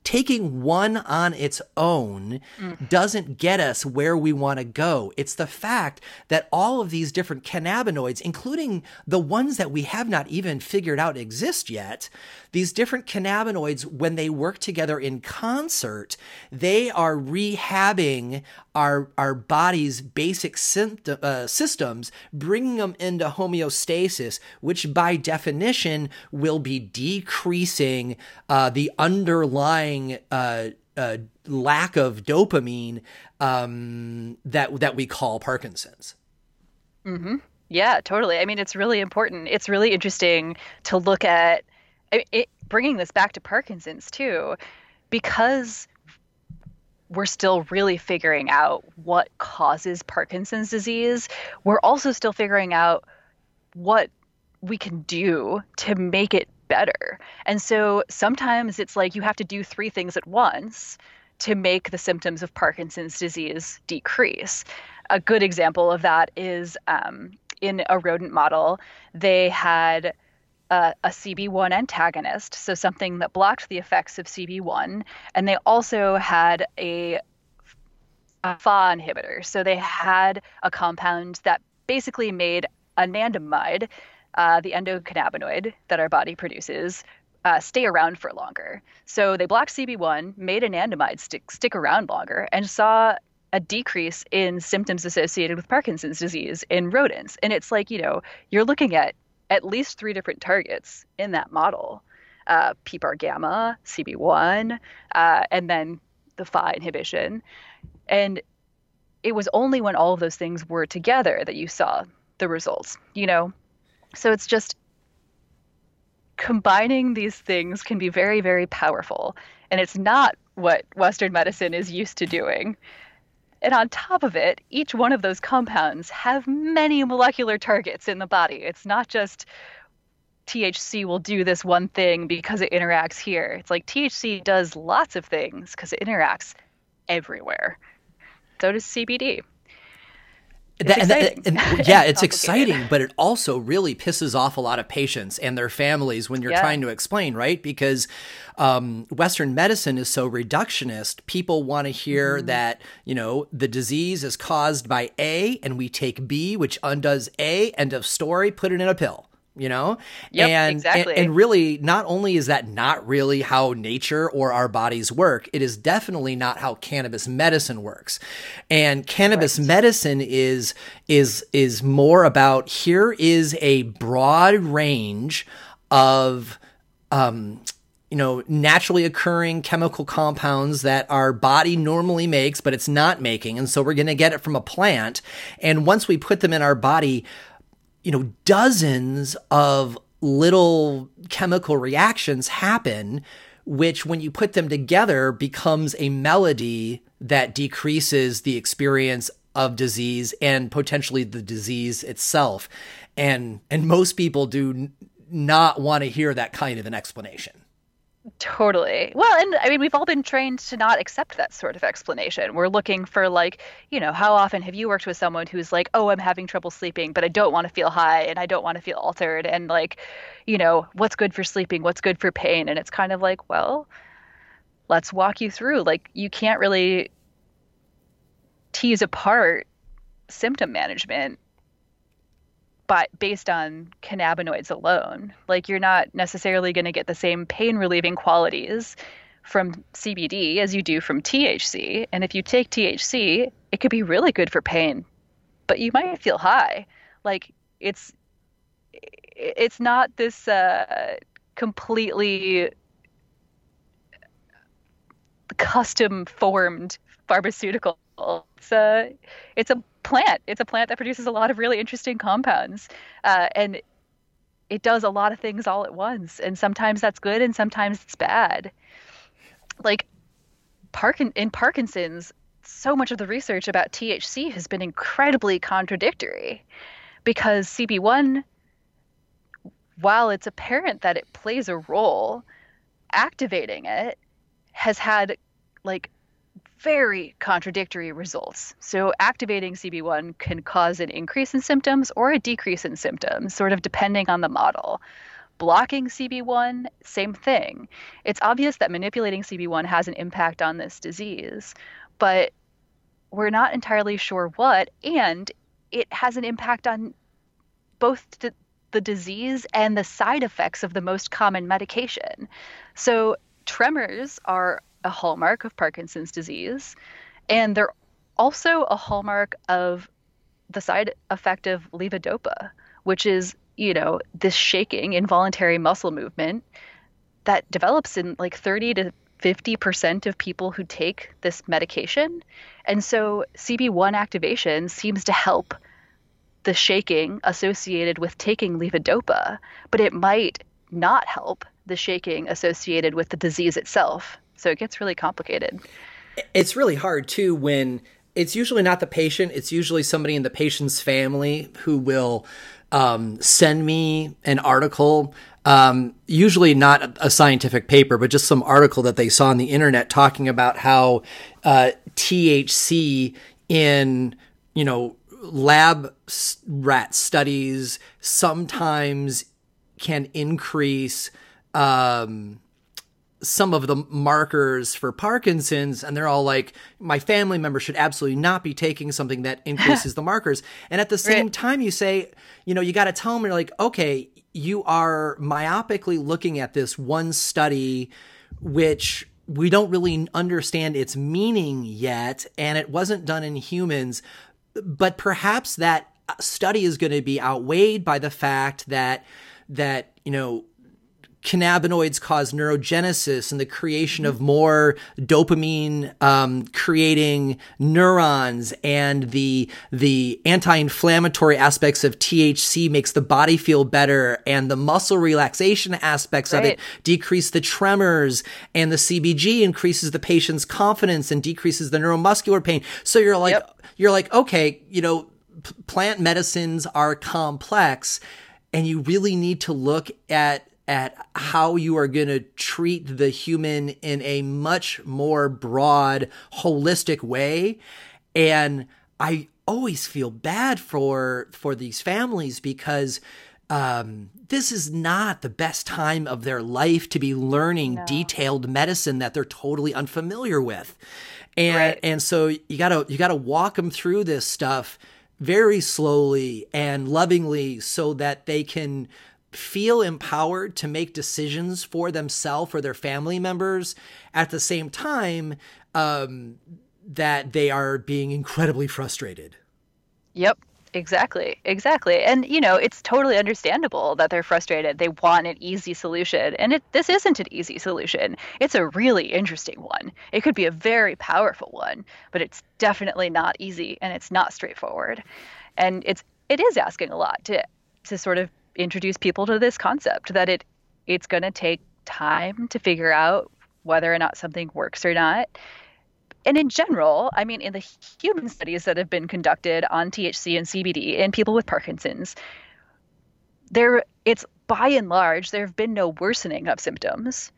taking one on its own mm. doesn't get us where we want to go. It's the fact that all of these different cannabinoids, including the ones that we have not even figured out exist yet, these different cannabinoids, when they work together in concert, they are rehabbing our, our body's basic symptom, uh, systems, bringing them into homeostasis, which by definition will be decreasing uh, the underlying uh, uh lack of dopamine um, that that we call Parkinson's. Mm-hmm. Yeah, totally. I mean, it's really important. It's really interesting to look at it, bringing this back to Parkinson's too, because we're still really figuring out what causes Parkinson's disease. We're also still figuring out what we can do to make it better. And so sometimes it's like you have to do three things at once to make the symptoms of Parkinson's disease decrease. A good example of that is um, in a rodent model, they had a, a CB1 antagonist, so something that blocked the effects of CB1, and they also had a, a FAAH inhibitor. So they had a compound that basically made anandamide, uh, the endocannabinoid that our body produces, uh, stay around for longer. So they blocked CB1, made anandamide stick stick around longer, and saw a decrease in symptoms associated with Parkinson's disease in rodents. And it's like, you know, you're looking at at least three different targets in that model uh, PPAR gamma, CB1, uh, and then the FAAH inhibition. And it was only when all of those things were together that you saw the results, you know? So it's just combining these things can be very, very powerful. And it's not what Western medicine is used to doing. And on top of it, each one of those compounds have many molecular targets in the body. It's not just THC will do this one thing because it interacts here. It's like THC does lots of things because it interacts everywhere. So does CBD. That, and, and, yeah, it's exciting, but it also really pisses off a lot of patients and their families when you're yeah. trying to explain, right? Because um, Western medicine is so reductionist. People want to hear mm-hmm. that, you know, the disease is caused by A and we take B, which undoes A, end of story, put it in a pill you know yep, and, exactly. and, and really not only is that not really how nature or our bodies work it is definitely not how cannabis medicine works and cannabis right. medicine is is is more about here is a broad range of um you know, naturally occurring chemical compounds that our body normally makes, but it's not making. And so we're going to get it from a plant. And once we put them in our body, you know, dozens of little chemical reactions happen, which when you put them together becomes a melody that decreases the experience of disease and potentially the disease itself. And and most people do not want to hear that kind of an explanation. Totally. Well, and I mean, we've all been trained to not accept that sort of explanation. We're looking for, like, you know, how often have you worked with someone who's like, oh, I'm having trouble sleeping, but I don't want to feel high and I don't want to feel altered? And, like, you know, what's good for sleeping? What's good for pain? And it's kind of like, well, let's walk you through. Like, you can't really tease apart symptom management but based on cannabinoids alone. Like you're not necessarily going to get the same pain relieving qualities from CBD as you do from THC. And if you take THC, it could be really good for pain, but you might feel high. Like it's it's not this uh, completely custom formed pharmaceutical. It's a it's a plant. It's a plant that produces a lot of really interesting compounds, uh, and it does a lot of things all at once. And sometimes that's good, and sometimes it's bad. Like Parkin in Parkinson's, so much of the research about THC has been incredibly contradictory because CB1 while it's apparent that it plays a role activating it has had like very contradictory results. So, activating CB1 can cause an increase in symptoms or a decrease in symptoms, sort of depending on the model. Blocking CB1, same thing. It's obvious that manipulating CB1 has an impact on this disease, but we're not entirely sure what, and it has an impact on both the, the disease and the side effects of the most common medication. So, tremors are a hallmark of Parkinson's disease, and they're also a hallmark of the side effect of levodopa, which is, you know, this shaking involuntary muscle movement that develops in like 30 to 50% of people who take this medication. And so CB1 activation seems to help the shaking associated with taking levodopa, but it might not help the shaking associated with the disease itself. So it gets really complicated. It's really hard too when it's usually not the patient, it's usually somebody in the patient's family who will um, send me an article. Um, usually not a scientific paper, but just some article that they saw on the internet talking about how uh, THC in you know lab rat studies sometimes can increase um, some of the markers for Parkinson's, and they're all like, my family member should absolutely not be taking something that increases the markers. And at the same right. time, you say, you know, you got to tell them, you're like, okay, you are myopically looking at this one study, which we don't really understand its meaning yet, and it wasn't done in humans. But perhaps that study is going to be outweighed by the fact that that you know cannabinoids cause neurogenesis and the creation of more dopamine um, creating neurons and the the anti-inflammatory aspects of THC makes the body feel better and the muscle relaxation aspects right. of it decrease the tremors and the CBG increases the patient's confidence and decreases the neuromuscular pain so you're like yep. you're like okay you know p- plant medicines are complex and you really need to look at at how you are going to treat the human in a much more broad, holistic way. And I always feel bad for for these families because um, this is not the best time of their life to be learning no. detailed medicine that they're totally unfamiliar with, and right. and so you gotta you gotta walk them through this stuff very slowly and lovingly so that they can feel empowered to make decisions for themselves or their family members at the same time um, that they are being incredibly frustrated. Yep. Exactly. Exactly. And you know, it's totally understandable that they're frustrated. They want an easy solution. And it this isn't an easy solution. It's a really interesting one. It could be a very powerful one, but it's definitely not easy and it's not straightforward. And it's it is asking a lot to to sort of introduce people to this concept that it it's going to take time to figure out whether or not something works or not. And in general, I mean, in the human studies that have been conducted on THC and CBD in people with Parkinson's, there it's by and large there have been no worsening of symptoms.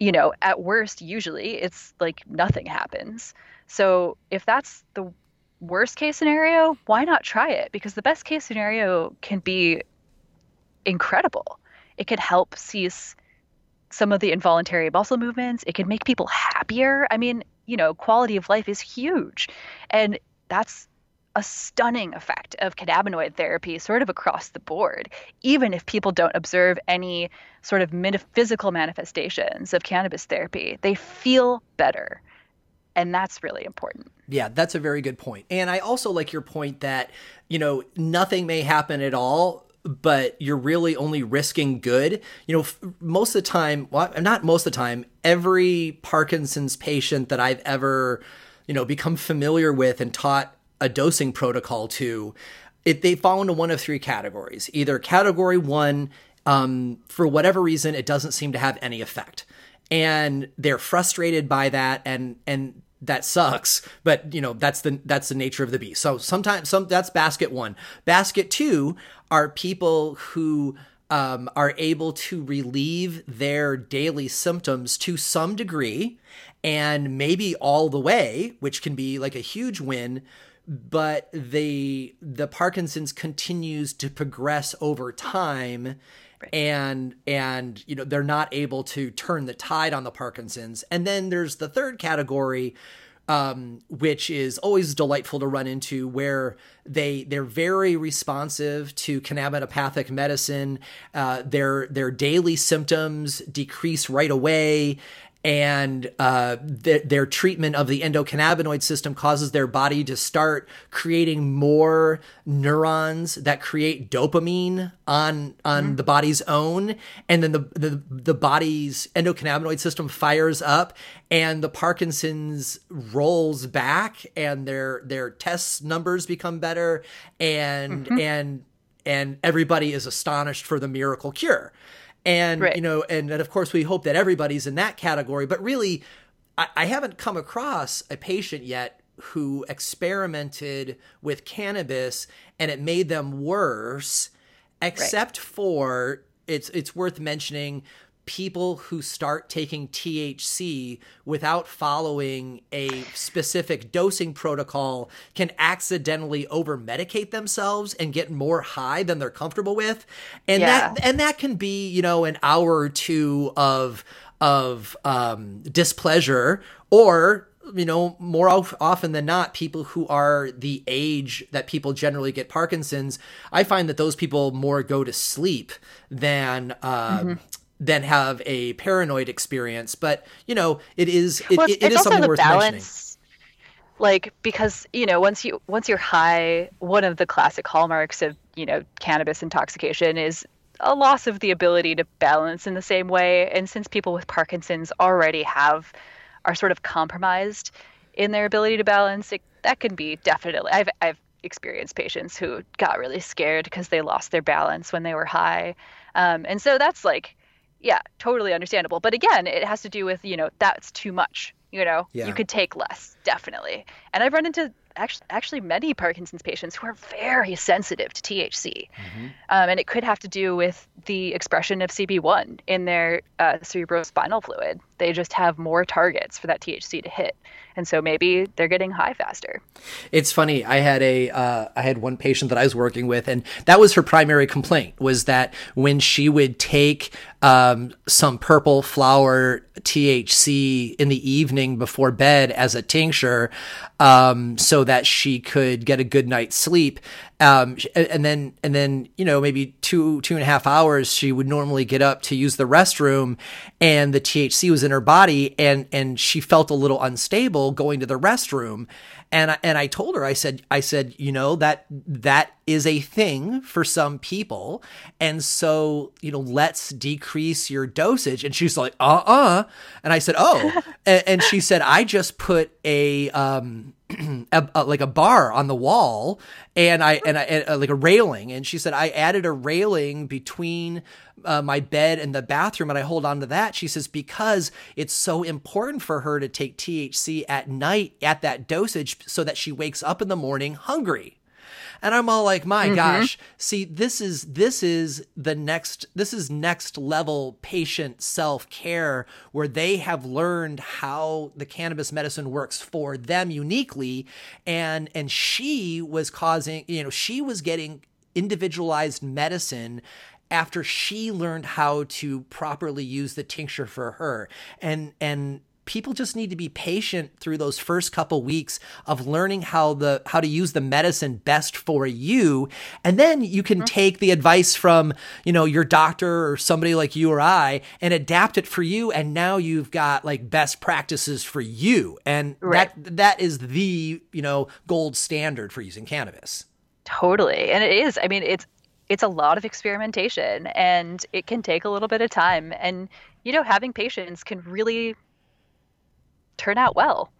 You know, at worst, usually it's like nothing happens. So if that's the worst case scenario, why not try it? Because the best case scenario can be incredible. It could help cease some of the involuntary muscle movements. It could make people happier. I mean, you know, quality of life is huge. And that's a stunning effect of cannabinoid therapy sort of across the board, even if people don't observe any sort of metaphysical manifestations of cannabis therapy. They feel better. And that's really important. Yeah, that's a very good point. And I also like your point that, you know, nothing may happen at all, but you're really only risking good. You know, most of the time, well, not most of the time, every Parkinson's patient that I've ever, you know, become familiar with and taught a dosing protocol to, it, they fall into one of three categories. Either category one, um, for whatever reason, it doesn't seem to have any effect. And they're frustrated by that and and that sucks but you know that's the that's the nature of the beast so sometimes some that's basket one basket two are people who um, are able to relieve their daily symptoms to some degree and maybe all the way which can be like a huge win but the the Parkinson's continues to progress over time right. and and you know they're not able to turn the tide on the Parkinson's and then there's the third category um, which is always delightful to run into where they they're very responsive to cannabinopathic medicine. Uh, their their daily symptoms decrease right away and uh, th- their treatment of the endocannabinoid system causes their body to start creating more neurons that create dopamine on on mm-hmm. the body's own, and then the, the the body's endocannabinoid system fires up, and the Parkinson's rolls back, and their their test numbers become better, and mm-hmm. and and everybody is astonished for the miracle cure and right. you know and, and of course we hope that everybody's in that category but really I, I haven't come across a patient yet who experimented with cannabis and it made them worse except right. for it's it's worth mentioning people who start taking THC without following a specific dosing protocol can accidentally over medicate themselves and get more high than they're comfortable with. And yeah. that and that can be, you know, an hour or two of of um, displeasure or you know, more often than not, people who are the age that people generally get Parkinson's, I find that those people more go to sleep than uh, mm-hmm than have a paranoid experience. But you know, it is it, well, it, it is something worth balance. mentioning. Like because you know once you once you're high, one of the classic hallmarks of you know cannabis intoxication is a loss of the ability to balance in the same way. And since people with Parkinson's already have are sort of compromised in their ability to balance, it, that can be definitely. I've I've experienced patients who got really scared because they lost their balance when they were high, um, and so that's like yeah, totally understandable. But again, it has to do with, you know, that's too much. You know, yeah. you could take less, definitely. And I've run into actually, actually many Parkinson's patients who are very sensitive to THC. Mm-hmm. Um, and it could have to do with the expression of CB1 in their uh, cerebrospinal fluid. They just have more targets for that THC to hit and so maybe they're getting high faster. It's funny. I had a uh, I had one patient that I was working with, and that was her primary complaint was that when she would take um, some purple flower THC in the evening before bed as a tincture, um, so that she could get a good night's sleep. Um, and then, and then, you know, maybe two, two and a half hours, she would normally get up to use the restroom and the THC was in her body and, and she felt a little unstable going to the restroom. And I, and I told her, I said, I said, you know, that, that is a thing for some people. And so, you know, let's decrease your dosage. And she's like, uh uh And I said, oh. and, and she said, I just put a, um, a, a, like a bar on the wall and I and I and, uh, like a railing and she said I added a railing between uh, my bed and the bathroom and I hold on to that. She says because it's so important for her to take THC at night at that dosage so that she wakes up in the morning hungry and I'm all like, my mm-hmm. gosh, see, this is this is the next this is next level patient self care where they have learned how the cannabis medicine works for them uniquely, and and she was causing, you know, she was getting individualized medicine after she learned how to properly use the tincture for her. And and people just need to be patient through those first couple weeks of learning how the how to use the medicine best for you. And then you can mm-hmm. take the advice from you know your doctor or somebody like you or I and adapt it for you. And now you've got like best practices for you. And right. that that is the you know gold standard for using cannabis. Totally. And it is. I mean it's it's a lot of experimentation and it can take a little bit of time. And you know having patience can really turn out well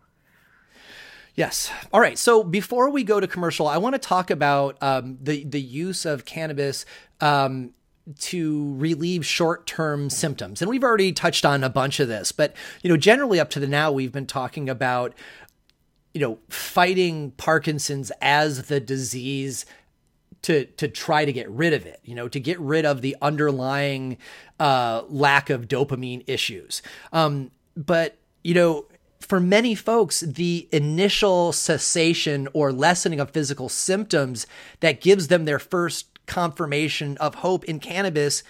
Yes. All right. So before we go to commercial, I want to talk about um, the the use of cannabis um, to relieve short-term symptoms, and we've already touched on a bunch of this. But you know, generally up to the now, we've been talking about you know fighting Parkinson's as the disease to to try to get rid of it you know to get rid of the underlying uh, lack of dopamine issues um, but you know for many folks the initial cessation or lessening of physical symptoms that gives them their first confirmation of hope in cannabis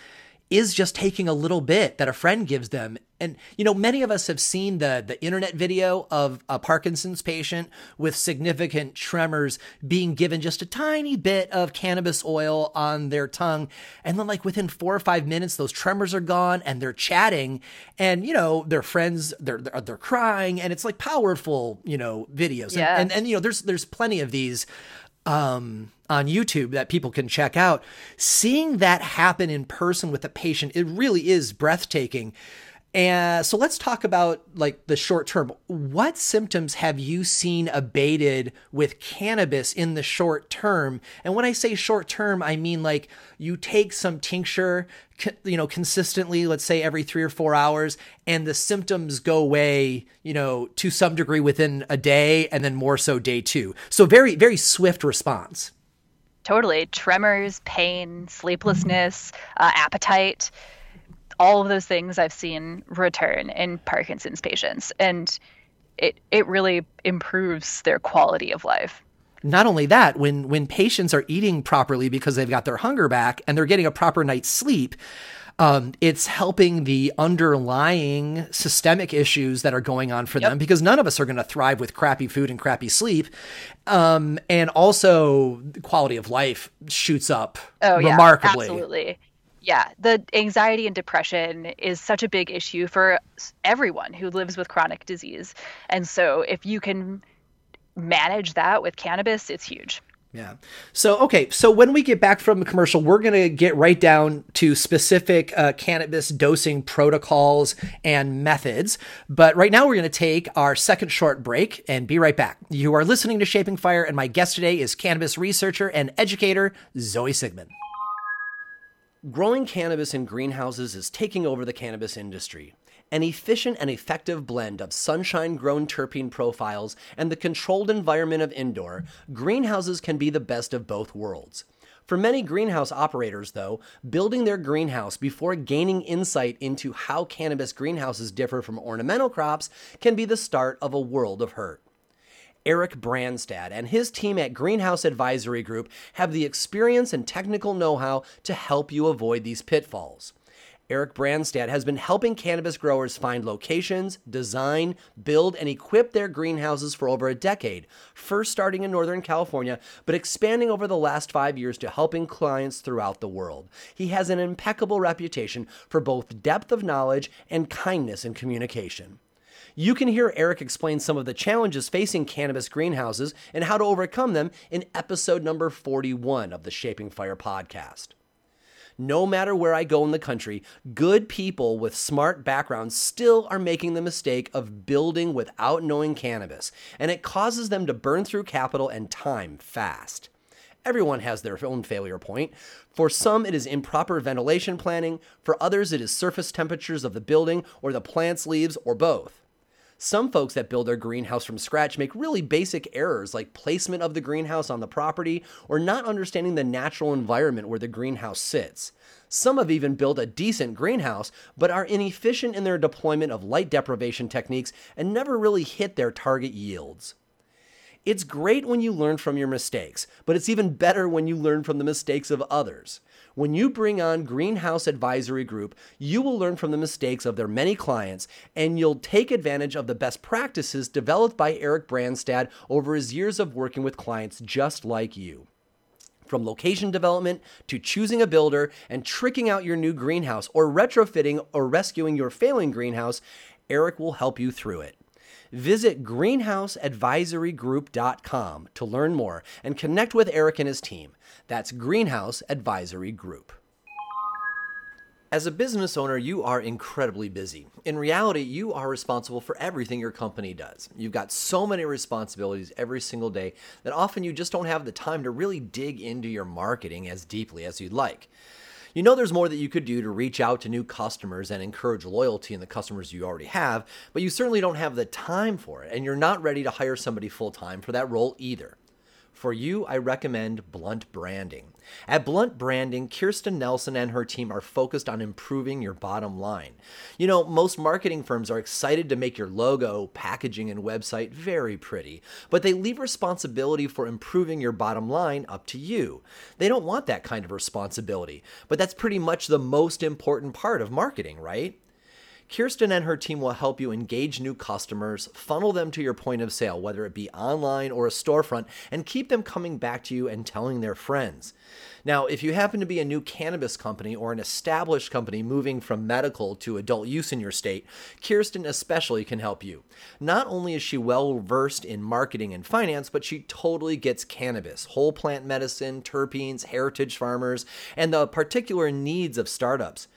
is just taking a little bit that a friend gives them. And you know, many of us have seen the the internet video of a Parkinson's patient with significant tremors being given just a tiny bit of cannabis oil on their tongue and then like within 4 or 5 minutes those tremors are gone and they're chatting and you know, their friends they're they're, they're crying and it's like powerful, you know, videos. Yeah. And, and and you know, there's there's plenty of these um, on YouTube that people can check out. Seeing that happen in person with a patient, it really is breathtaking. And so let's talk about like the short term. What symptoms have you seen abated with cannabis in the short term? And when I say short term, I mean like you take some tincture, you know, consistently, let's say every 3 or 4 hours and the symptoms go away, you know, to some degree within a day and then more so day 2. So very very swift response. Totally. Tremors, pain, sleeplessness, uh, appetite all of those things I've seen return in Parkinson's patients. And it, it really improves their quality of life. Not only that, when, when patients are eating properly because they've got their hunger back and they're getting a proper night's sleep, um, it's helping the underlying systemic issues that are going on for yep. them because none of us are going to thrive with crappy food and crappy sleep. Um, and also, quality of life shoots up oh, remarkably. Yeah, absolutely yeah, the anxiety and depression is such a big issue for everyone who lives with chronic disease. And so if you can manage that with cannabis, it's huge. Yeah. So, okay. So, when we get back from the commercial, we're going to get right down to specific uh, cannabis dosing protocols and methods. But right now, we're going to take our second short break and be right back. You are listening to Shaping Fire, and my guest today is cannabis researcher and educator Zoe Sigman. Growing cannabis in greenhouses is taking over the cannabis industry. An efficient and effective blend of sunshine grown terpene profiles and the controlled environment of indoor, greenhouses can be the best of both worlds. For many greenhouse operators, though, building their greenhouse before gaining insight into how cannabis greenhouses differ from ornamental crops can be the start of a world of hurt. Eric Brandstad and his team at Greenhouse Advisory Group have the experience and technical know how to help you avoid these pitfalls. Eric Brandstad has been helping cannabis growers find locations, design, build, and equip their greenhouses for over a decade, first starting in Northern California, but expanding over the last five years to helping clients throughout the world. He has an impeccable reputation for both depth of knowledge and kindness in communication. You can hear Eric explain some of the challenges facing cannabis greenhouses and how to overcome them in episode number 41 of the Shaping Fire podcast. No matter where I go in the country, good people with smart backgrounds still are making the mistake of building without knowing cannabis, and it causes them to burn through capital and time fast. Everyone has their own failure point. For some, it is improper ventilation planning. For others, it is surface temperatures of the building or the plant's leaves or both. Some folks that build their greenhouse from scratch make really basic errors like placement of the greenhouse on the property or not understanding the natural environment where the greenhouse sits. Some have even built a decent greenhouse, but are inefficient in their deployment of light deprivation techniques and never really hit their target yields. It's great when you learn from your mistakes, but it's even better when you learn from the mistakes of others. When you bring on Greenhouse Advisory Group, you will learn from the mistakes of their many clients and you'll take advantage of the best practices developed by Eric Brandstad over his years of working with clients just like you. From location development to choosing a builder and tricking out your new greenhouse or retrofitting or rescuing your failing greenhouse, Eric will help you through it. Visit greenhouseadvisorygroup.com to learn more and connect with Eric and his team. That's Greenhouse Advisory Group. As a business owner, you are incredibly busy. In reality, you are responsible for everything your company does. You've got so many responsibilities every single day that often you just don't have the time to really dig into your marketing as deeply as you'd like. You know there's more that you could do to reach out to new customers and encourage loyalty in the customers you already have, but you certainly don't have the time for it, and you're not ready to hire somebody full time for that role either. For you, I recommend Blunt Branding. At Blunt Branding, Kirsten Nelson and her team are focused on improving your bottom line. You know, most marketing firms are excited to make your logo, packaging, and website very pretty, but they leave responsibility for improving your bottom line up to you. They don't want that kind of responsibility, but that's pretty much the most important part of marketing, right? Kirsten and her team will help you engage new customers, funnel them to your point of sale, whether it be online or a storefront, and keep them coming back to you and telling their friends. Now, if you happen to be a new cannabis company or an established company moving from medical to adult use in your state, Kirsten especially can help you. Not only is she well versed in marketing and finance, but she totally gets cannabis, whole plant medicine, terpenes, heritage farmers, and the particular needs of startups.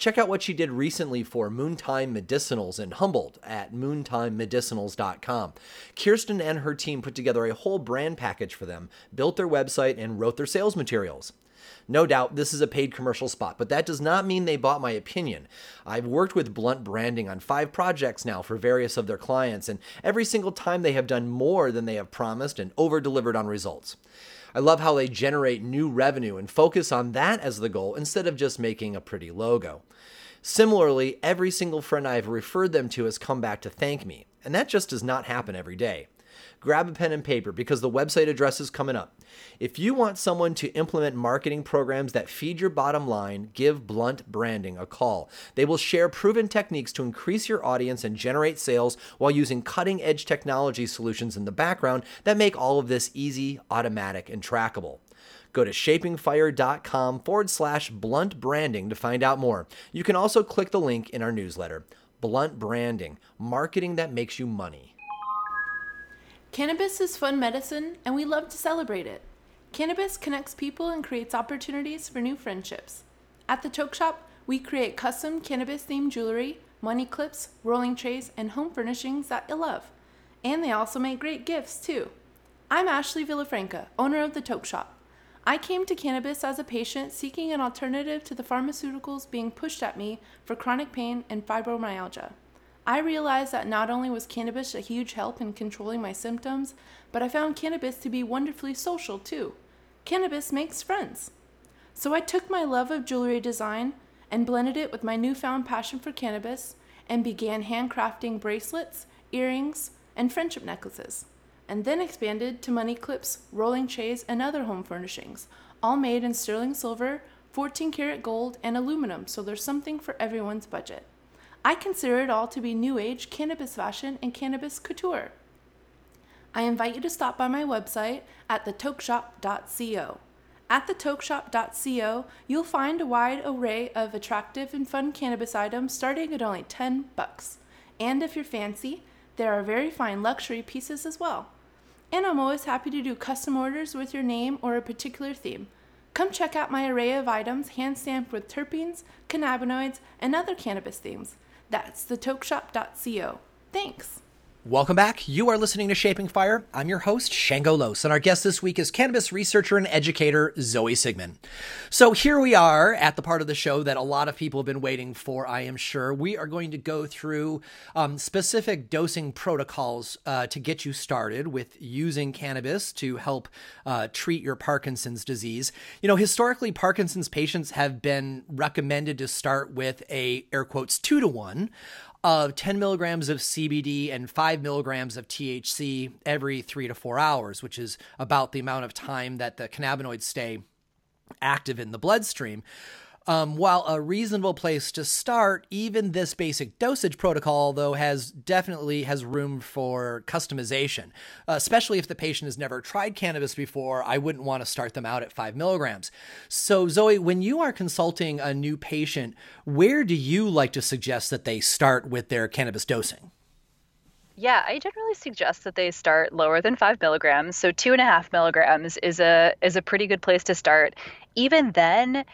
Check out what she did recently for Moontime Medicinals in Humboldt at moontimemedicinals.com. Kirsten and her team put together a whole brand package for them, built their website, and wrote their sales materials. No doubt this is a paid commercial spot, but that does not mean they bought my opinion. I've worked with Blunt Branding on five projects now for various of their clients, and every single time they have done more than they have promised and over delivered on results. I love how they generate new revenue and focus on that as the goal instead of just making a pretty logo. Similarly, every single friend I have referred them to has come back to thank me, and that just does not happen every day. Grab a pen and paper because the website address is coming up. If you want someone to implement marketing programs that feed your bottom line, give Blunt Branding a call. They will share proven techniques to increase your audience and generate sales while using cutting edge technology solutions in the background that make all of this easy, automatic, and trackable. Go to shapingfire.com forward slash blunt branding to find out more. You can also click the link in our newsletter. Blunt Branding, marketing that makes you money. Cannabis is fun medicine, and we love to celebrate it. Cannabis connects people and creates opportunities for new friendships. At the Toke Shop, we create custom cannabis themed jewelry, money clips, rolling trays, and home furnishings that you'll love. And they also make great gifts, too. I'm Ashley Villafranca, owner of the Toke Shop. I came to cannabis as a patient seeking an alternative to the pharmaceuticals being pushed at me for chronic pain and fibromyalgia. I realized that not only was cannabis a huge help in controlling my symptoms, but I found cannabis to be wonderfully social too. Cannabis makes friends. So I took my love of jewelry design and blended it with my newfound passion for cannabis and began handcrafting bracelets, earrings, and friendship necklaces, and then expanded to money clips, rolling trays, and other home furnishings, all made in sterling silver, 14 karat gold, and aluminum, so there's something for everyone's budget. I consider it all to be new age cannabis fashion and cannabis couture. I invite you to stop by my website at thetokeshop.co. At thetokeshop.co, you'll find a wide array of attractive and fun cannabis items starting at only 10 bucks. And if you're fancy, there are very fine luxury pieces as well. And I'm always happy to do custom orders with your name or a particular theme. Come check out my array of items hand stamped with terpenes, cannabinoids, and other cannabis themes. That's thetokeshop.co. Thanks. Welcome back. You are listening to Shaping Fire. I'm your host, Shango Los, and our guest this week is cannabis researcher and educator Zoe Sigman. So here we are at the part of the show that a lot of people have been waiting for, I am sure. We are going to go through um, specific dosing protocols uh, to get you started with using cannabis to help uh, treat your Parkinson's disease. You know, historically, Parkinson's patients have been recommended to start with a air quotes two to one of 10 milligrams of CBD and 5 milligrams of THC every three to four hours, which is about the amount of time that the cannabinoids stay active in the bloodstream. Um, while a reasonable place to start, even this basic dosage protocol, though, has definitely has room for customization. Uh, especially if the patient has never tried cannabis before, I wouldn't want to start them out at five milligrams. So, Zoe, when you are consulting a new patient, where do you like to suggest that they start with their cannabis dosing? Yeah, I generally suggest that they start lower than five milligrams. So two and a half milligrams is a is a pretty good place to start. Even then,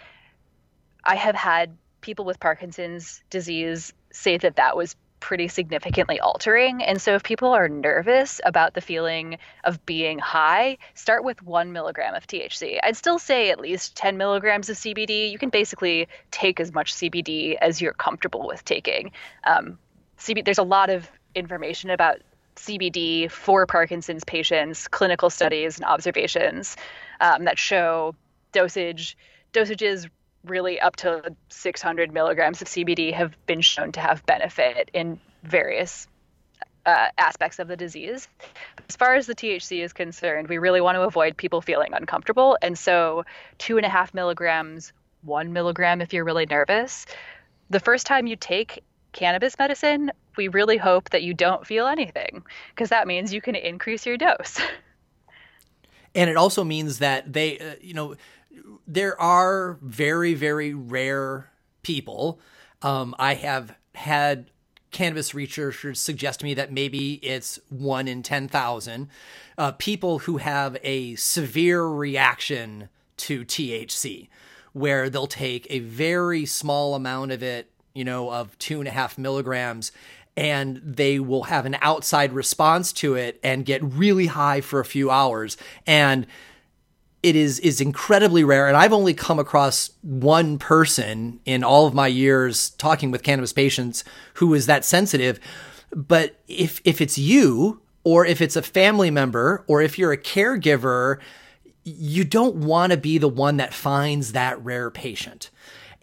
I have had people with Parkinson's disease say that that was pretty significantly altering. And so, if people are nervous about the feeling of being high, start with one milligram of THC. I'd still say at least 10 milligrams of CBD. You can basically take as much CBD as you're comfortable with taking. Um, CB, there's a lot of information about CBD for Parkinson's patients, clinical studies and observations um, that show dosage dosages really up to 600 milligrams of CBD have been shown to have benefit in various uh, aspects of the disease. As far as the THC is concerned, we really want to avoid people feeling uncomfortable. And so, two and a half milligrams, one milligram if you're really nervous. The first time you take cannabis medicine, we really hope that you don't feel anything because that means you can increase your dose. And it also means that they, uh, you know, there are very, very rare people. Um, I have had cannabis researchers suggest to me that maybe it's one in 10,000 uh, people who have a severe reaction to THC, where they'll take a very small amount of it, you know, of two and a half milligrams, and they will have an outside response to it and get really high for a few hours. And it is is incredibly rare. And i've only come across one person in all of my years talking with cannabis patients who is that sensitive. But if if it's you or if it's a family member or if you're a caregiver you don't want to be the one that finds that rare patient.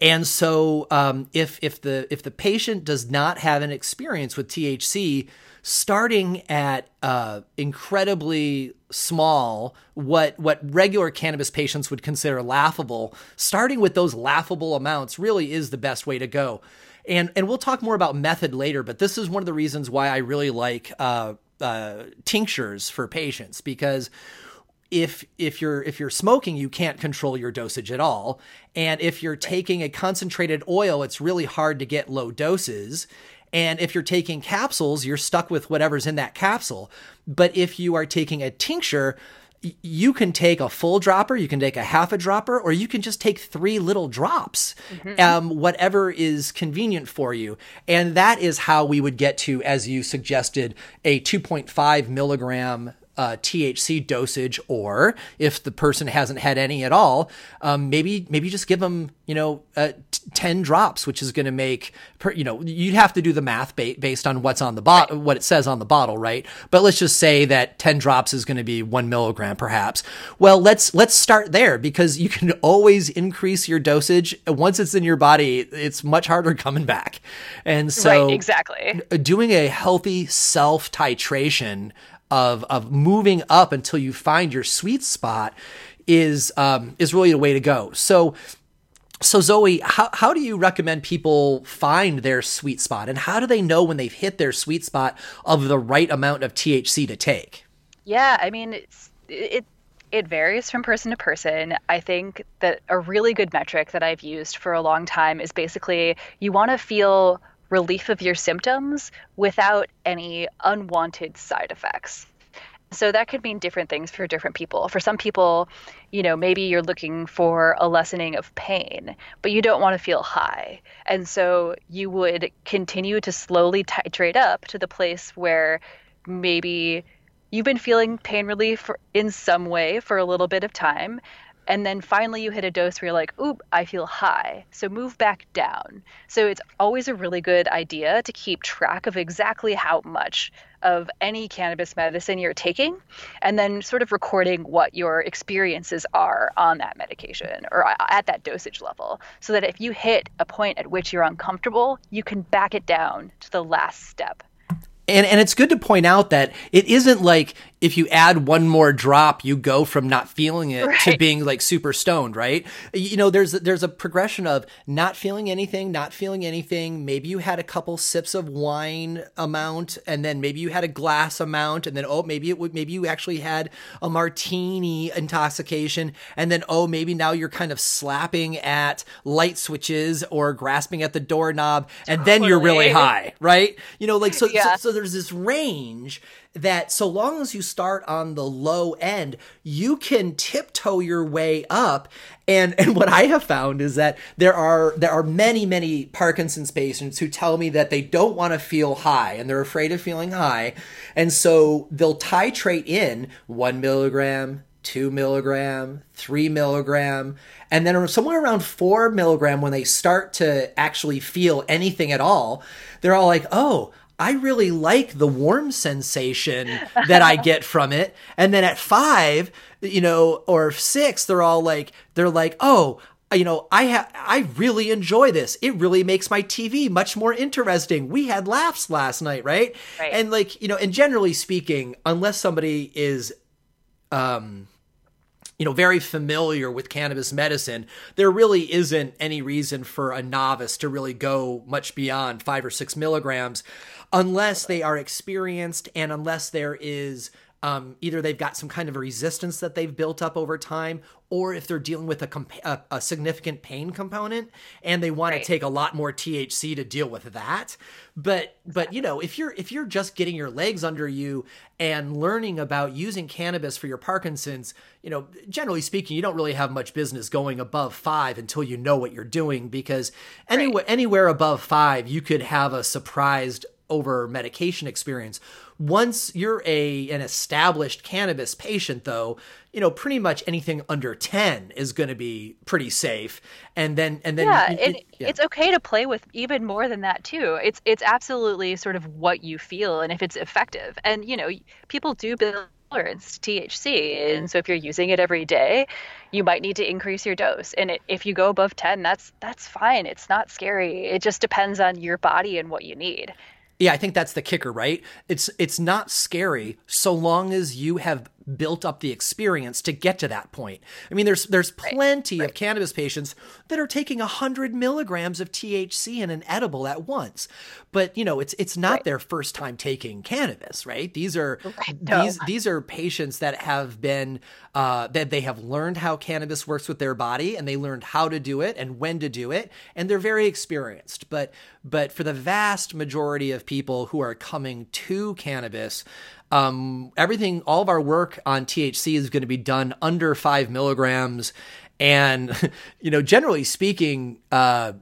And so um, if if the if the patient does not have an experience with THC, starting at uh, incredibly small, what what regular cannabis patients would consider laughable, starting with those laughable amounts really is the best way to go. And and we'll talk more about method later, but this is one of the reasons why I really like uh, uh, tinctures for patients because if if you're if you're smoking you can't control your dosage at all and if you're taking a concentrated oil it's really hard to get low doses and if you're taking capsules you're stuck with whatever's in that capsule but if you are taking a tincture you can take a full dropper, you can take a half a dropper, or you can just take three little drops, mm-hmm. um, whatever is convenient for you. And that is how we would get to, as you suggested, a 2.5 milligram uh, THC dosage, or if the person hasn't had any at all, um, maybe maybe just give them you know uh, t- ten drops, which is going to make per, you know you'd have to do the math ba- based on what's on the bottle, what it says on the bottle, right? But let's just say that ten drops is going to be one milligram, perhaps. Well, let's let's start there because you can always increase your dosage once it's in your body. It's much harder coming back, and so right, exactly doing a healthy self titration of of moving up until you find your sweet spot is um, is really the way to go. So so Zoe, how how do you recommend people find their sweet spot, and how do they know when they've hit their sweet spot of the right amount of THC to take? Yeah, I mean it it varies from person to person. I think that a really good metric that I've used for a long time is basically you want to feel relief of your symptoms without any unwanted side effects. So that could mean different things for different people. For some people, you know, maybe you're looking for a lessening of pain, but you don't want to feel high. And so you would continue to slowly titrate up to the place where maybe you've been feeling pain relief in some way for a little bit of time, and then finally you hit a dose where you're like, oop, I feel high. So move back down. So it's always a really good idea to keep track of exactly how much of any cannabis medicine you're taking and then sort of recording what your experiences are on that medication or at that dosage level so that if you hit a point at which you're uncomfortable, you can back it down to the last step. And and it's good to point out that it isn't like if you add one more drop, you go from not feeling it right. to being like super stoned, right? You know, there's there's a progression of not feeling anything, not feeling anything. Maybe you had a couple sips of wine amount, and then maybe you had a glass amount, and then oh, maybe it would maybe you actually had a martini intoxication, and then oh, maybe now you're kind of slapping at light switches or grasping at the doorknob, and totally. then you're really high, right? You know, like so, yeah. so, so there's this range that so long as you start on the low end, you can tiptoe your way up. And and what I have found is that there are there are many many Parkinson's patients who tell me that they don't want to feel high and they're afraid of feeling high, and so they'll titrate in one milligram, two milligram, three milligram, and then somewhere around four milligram when they start to actually feel anything at all, they're all like, oh. I really like the warm sensation that I get from it. And then at five, you know, or six, they're all like, they're like, oh, you know, I ha- I really enjoy this. It really makes my TV much more interesting. We had laughs last night, right? right? And like, you know, and generally speaking, unless somebody is um you know, very familiar with cannabis medicine, there really isn't any reason for a novice to really go much beyond five or six milligrams unless they are experienced and unless there is um, either they've got some kind of a resistance that they've built up over time, or if they're dealing with a, comp- a, a significant pain component and they want right. to take a lot more THC to deal with that. But but you know if you're if you're just getting your legs under you and learning about using cannabis for your Parkinson's, you know generally speaking, you don't really have much business going above five until you know what you're doing because anywhere right. anywhere above five you could have a surprised over medication experience. Once you're a an established cannabis patient though, you know, pretty much anything under 10 is going to be pretty safe. And then and then yeah, it, yeah, it's okay to play with even more than that too. It's it's absolutely sort of what you feel and if it's effective. And you know, people do build tolerance to THC. And so if you're using it every day, you might need to increase your dose. And it, if you go above 10, that's that's fine. It's not scary. It just depends on your body and what you need. Yeah, I think that's the kicker, right? It's it's not scary so long as you have built up the experience to get to that point. I mean, there's there's plenty right, right. of cannabis patients that are taking hundred milligrams of THC in an edible at once, but you know, it's it's not right. their first time taking cannabis, right? These are no. these these are patients that have been uh, that they have learned how cannabis works with their body, and they learned how to do it and when to do it, and they're very experienced. But but for the vast majority of people who are coming to cannabis, um, everything, all of our work on THC is going to be done under five milligrams. And, you know, generally speaking, uh,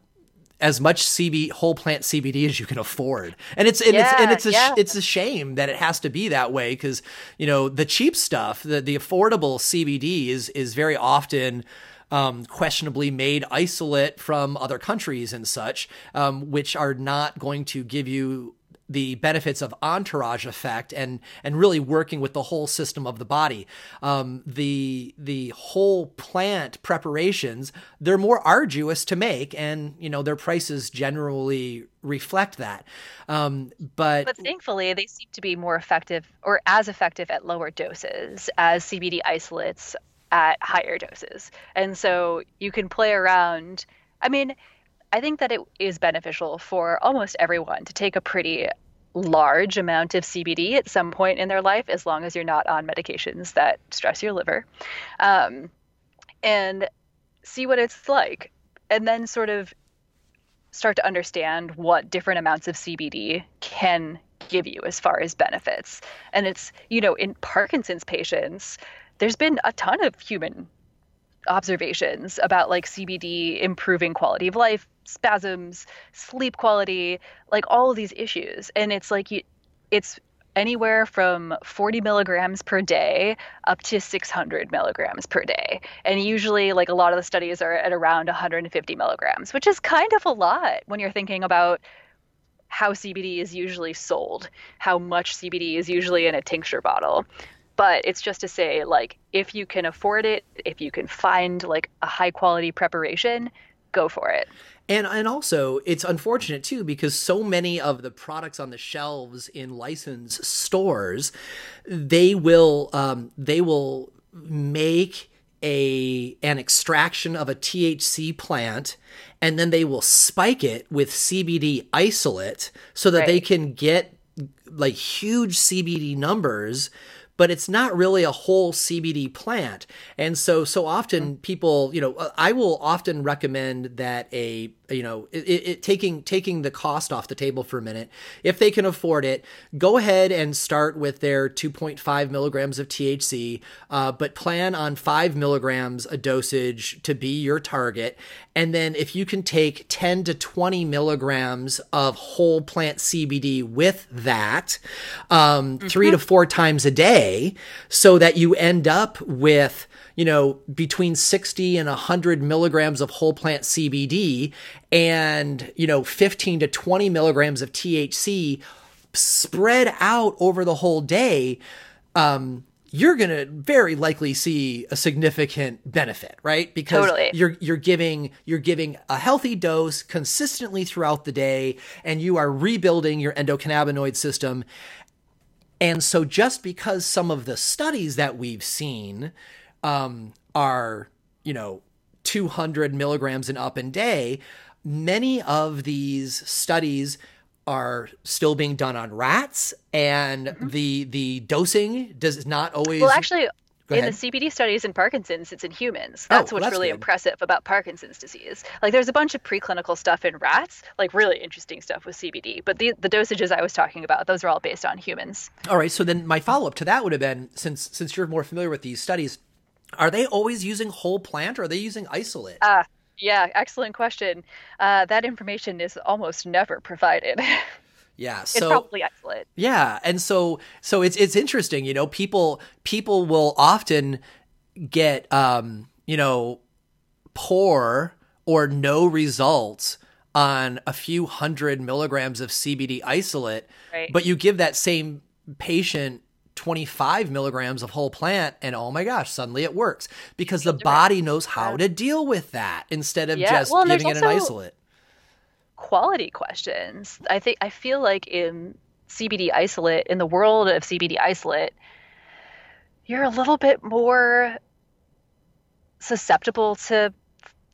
as much CB whole plant CBD as you can afford. And it's and yeah, it's and it's a yeah. it's a shame that it has to be that way cuz you know the cheap stuff, the the affordable CBD is is very often um, questionably made isolate from other countries and such, um, which are not going to give you the benefits of entourage effect and and really working with the whole system of the body. Um, the the whole plant preparations they're more arduous to make, and you know their prices generally reflect that. Um, but but thankfully they seem to be more effective or as effective at lower doses as CBD isolates at higher doses, and so you can play around. I mean, I think that it is beneficial for almost everyone to take a pretty large amount of CBD at some point in their life, as long as you're not on medications that stress your liver, um, and see what it's like. And then sort of start to understand what different amounts of CBD can give you as far as benefits. And it's, you know, in Parkinson's patients, there's been a ton of human observations about like CBD improving quality of life, spasms, sleep quality, like all of these issues. And it's like you, it's anywhere from 40 milligrams per day up to 600 milligrams per day. And usually, like a lot of the studies are at around 150 milligrams, which is kind of a lot when you're thinking about how CBD is usually sold, how much CBD is usually in a tincture bottle. But it's just to say, like, if you can afford it, if you can find like a high quality preparation, go for it. And and also it's unfortunate too because so many of the products on the shelves in licensed stores, they will um, they will make a an extraction of a THC plant and then they will spike it with CBD isolate so that right. they can get like huge CBD numbers but it's not really a whole CBD plant. And so, so often mm-hmm. people, you know, I will often recommend that a you know it, it, taking taking the cost off the table for a minute if they can afford it go ahead and start with their 2.5 milligrams of thc uh, but plan on 5 milligrams a dosage to be your target and then if you can take 10 to 20 milligrams of whole plant cbd with that um, mm-hmm. three to four times a day so that you end up with you know, between 60 and 100 milligrams of whole plant CBD and, you know, 15 to 20 milligrams of THC spread out over the whole day, um, you're going to very likely see a significant benefit, right? Because totally. you're you're giving you're giving a healthy dose consistently throughout the day and you are rebuilding your endocannabinoid system. And so just because some of the studies that we've seen um, are, you know, 200 milligrams and up in day, many of these studies are still being done on rats and mm-hmm. the the dosing does not always well actually in the CBD studies in Parkinson's, it's in humans. That's oh, what's that's really good. impressive about Parkinson's disease. Like, there's a bunch of preclinical stuff in rats, like really interesting stuff with CBD. But the the dosages I was talking about, those are all based on humans. All right. So then, my follow up to that would have been, since since you're more familiar with these studies, are they always using whole plant or are they using isolate? Uh, yeah, excellent question. Uh, that information is almost never provided. Yeah, so it's probably isolate. Yeah, and so so it's it's interesting, you know, people people will often get um, you know, poor or no results on a few hundred milligrams of CBD isolate, right. but you give that same patient 25 milligrams of whole plant and oh my gosh suddenly it works. Because the body knows how to deal with that instead of yeah. just well, giving it an isolate. quality questions. I think i feel like in cbd isolate in the world of cbd isolate you're a little bit more susceptible to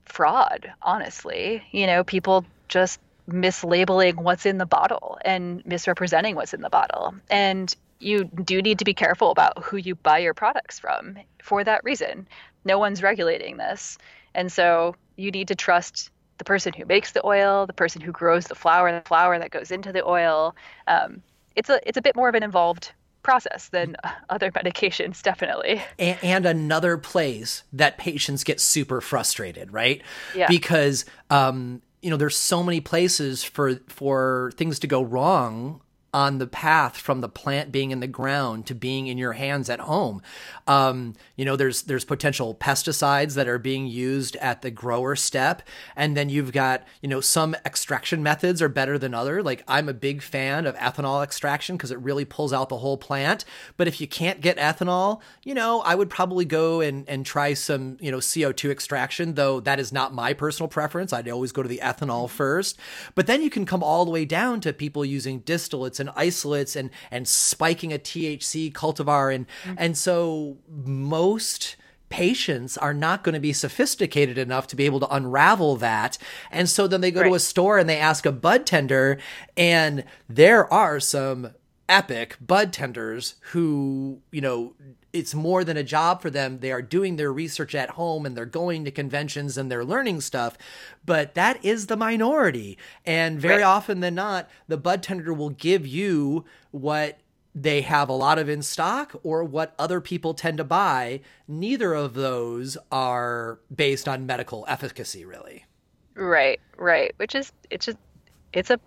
fraud honestly. You know people just mislabeling what's in the bottle and misrepresenting what's in the bottle. And you do need to be careful about who you buy your products from for that reason. No one's regulating this. And so you need to trust the person who makes the oil, the person who grows the flower, the flower that goes into the oil. Um, it's a it's a bit more of an involved process than other medications, definitely. And, and, another place that patients get super frustrated, right? Yeah. Because um, you know, there's so many places for for things to go wrong on the path from the plant being in the ground to being in your hands at home. Um, you know, there's there's potential pesticides that are being used at the grower step, and then you've got you know some extraction methods are better than other. Like I'm a big fan of ethanol extraction because it really pulls out the whole plant. But if you can't get ethanol, you know, I would probably go and and try some you know CO2 extraction. Though that is not my personal preference. I'd always go to the ethanol first. But then you can come all the way down to people using distillates and isolates and and spiking a THC cultivar and mm-hmm. and so most patients are not going to be sophisticated enough to be able to unravel that. And so then they go right. to a store and they ask a bud tender, and there are some epic bud tenders who, you know, it's more than a job for them. They are doing their research at home and they're going to conventions and they're learning stuff. But that is the minority. And very right. often than not, the bud tender will give you what they have a lot of in stock or what other people tend to buy. Neither of those are based on medical efficacy, really. Right, right. Which is, it's just, it's a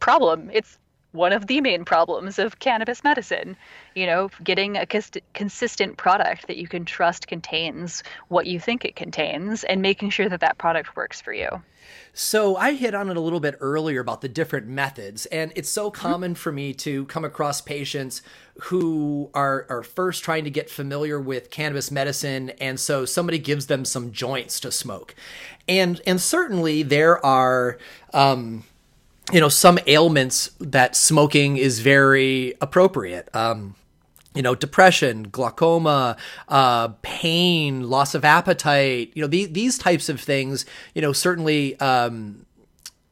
problem. It's one of the main problems of cannabis medicine. You know, getting a cons- consistent product that you can trust contains what you think it contains and making sure that that product works for you. So I hit on it a little bit earlier about the different methods, and it's so mm-hmm. common for me to come across patients who are are first trying to get familiar with cannabis medicine, and so somebody gives them some joints to smoke, and and certainly there are. Um, you know some ailments that smoking is very appropriate. Um, you know depression glaucoma uh, pain loss of appetite you know these, these types of things you know certainly um,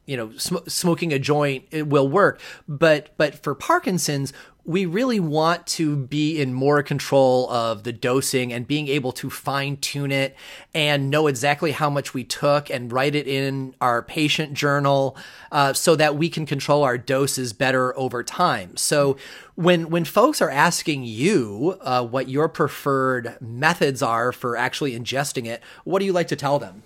you know sm- smoking a joint will work. But but for parkinson's we really want to be in more control of the dosing and being able to fine tune it and know exactly how much we took and write it in our patient journal uh, so that we can control our doses better over time. So when when folks are asking you uh, what your preferred methods are for actually ingesting it, what do you like to tell them?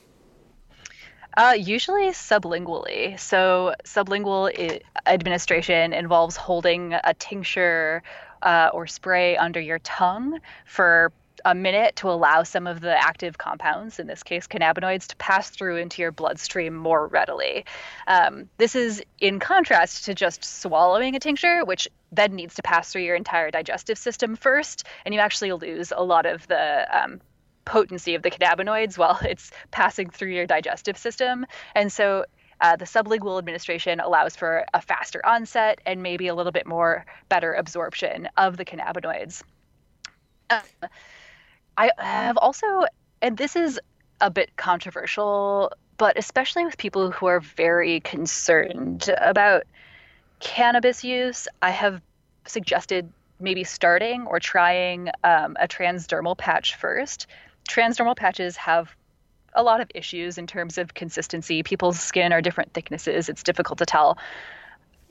Uh, usually sublingually. So, sublingual administration involves holding a tincture uh, or spray under your tongue for a minute to allow some of the active compounds, in this case cannabinoids, to pass through into your bloodstream more readily. Um, this is in contrast to just swallowing a tincture, which then needs to pass through your entire digestive system first, and you actually lose a lot of the um, potency of the cannabinoids while it's passing through your digestive system. And so uh, the sublingual administration allows for a faster onset and maybe a little bit more better absorption of the cannabinoids. Um, I have also, and this is a bit controversial, but especially with people who are very concerned about cannabis use, I have suggested maybe starting or trying um, a transdermal patch first transdermal patches have a lot of issues in terms of consistency. People's skin are different thicknesses. It's difficult to tell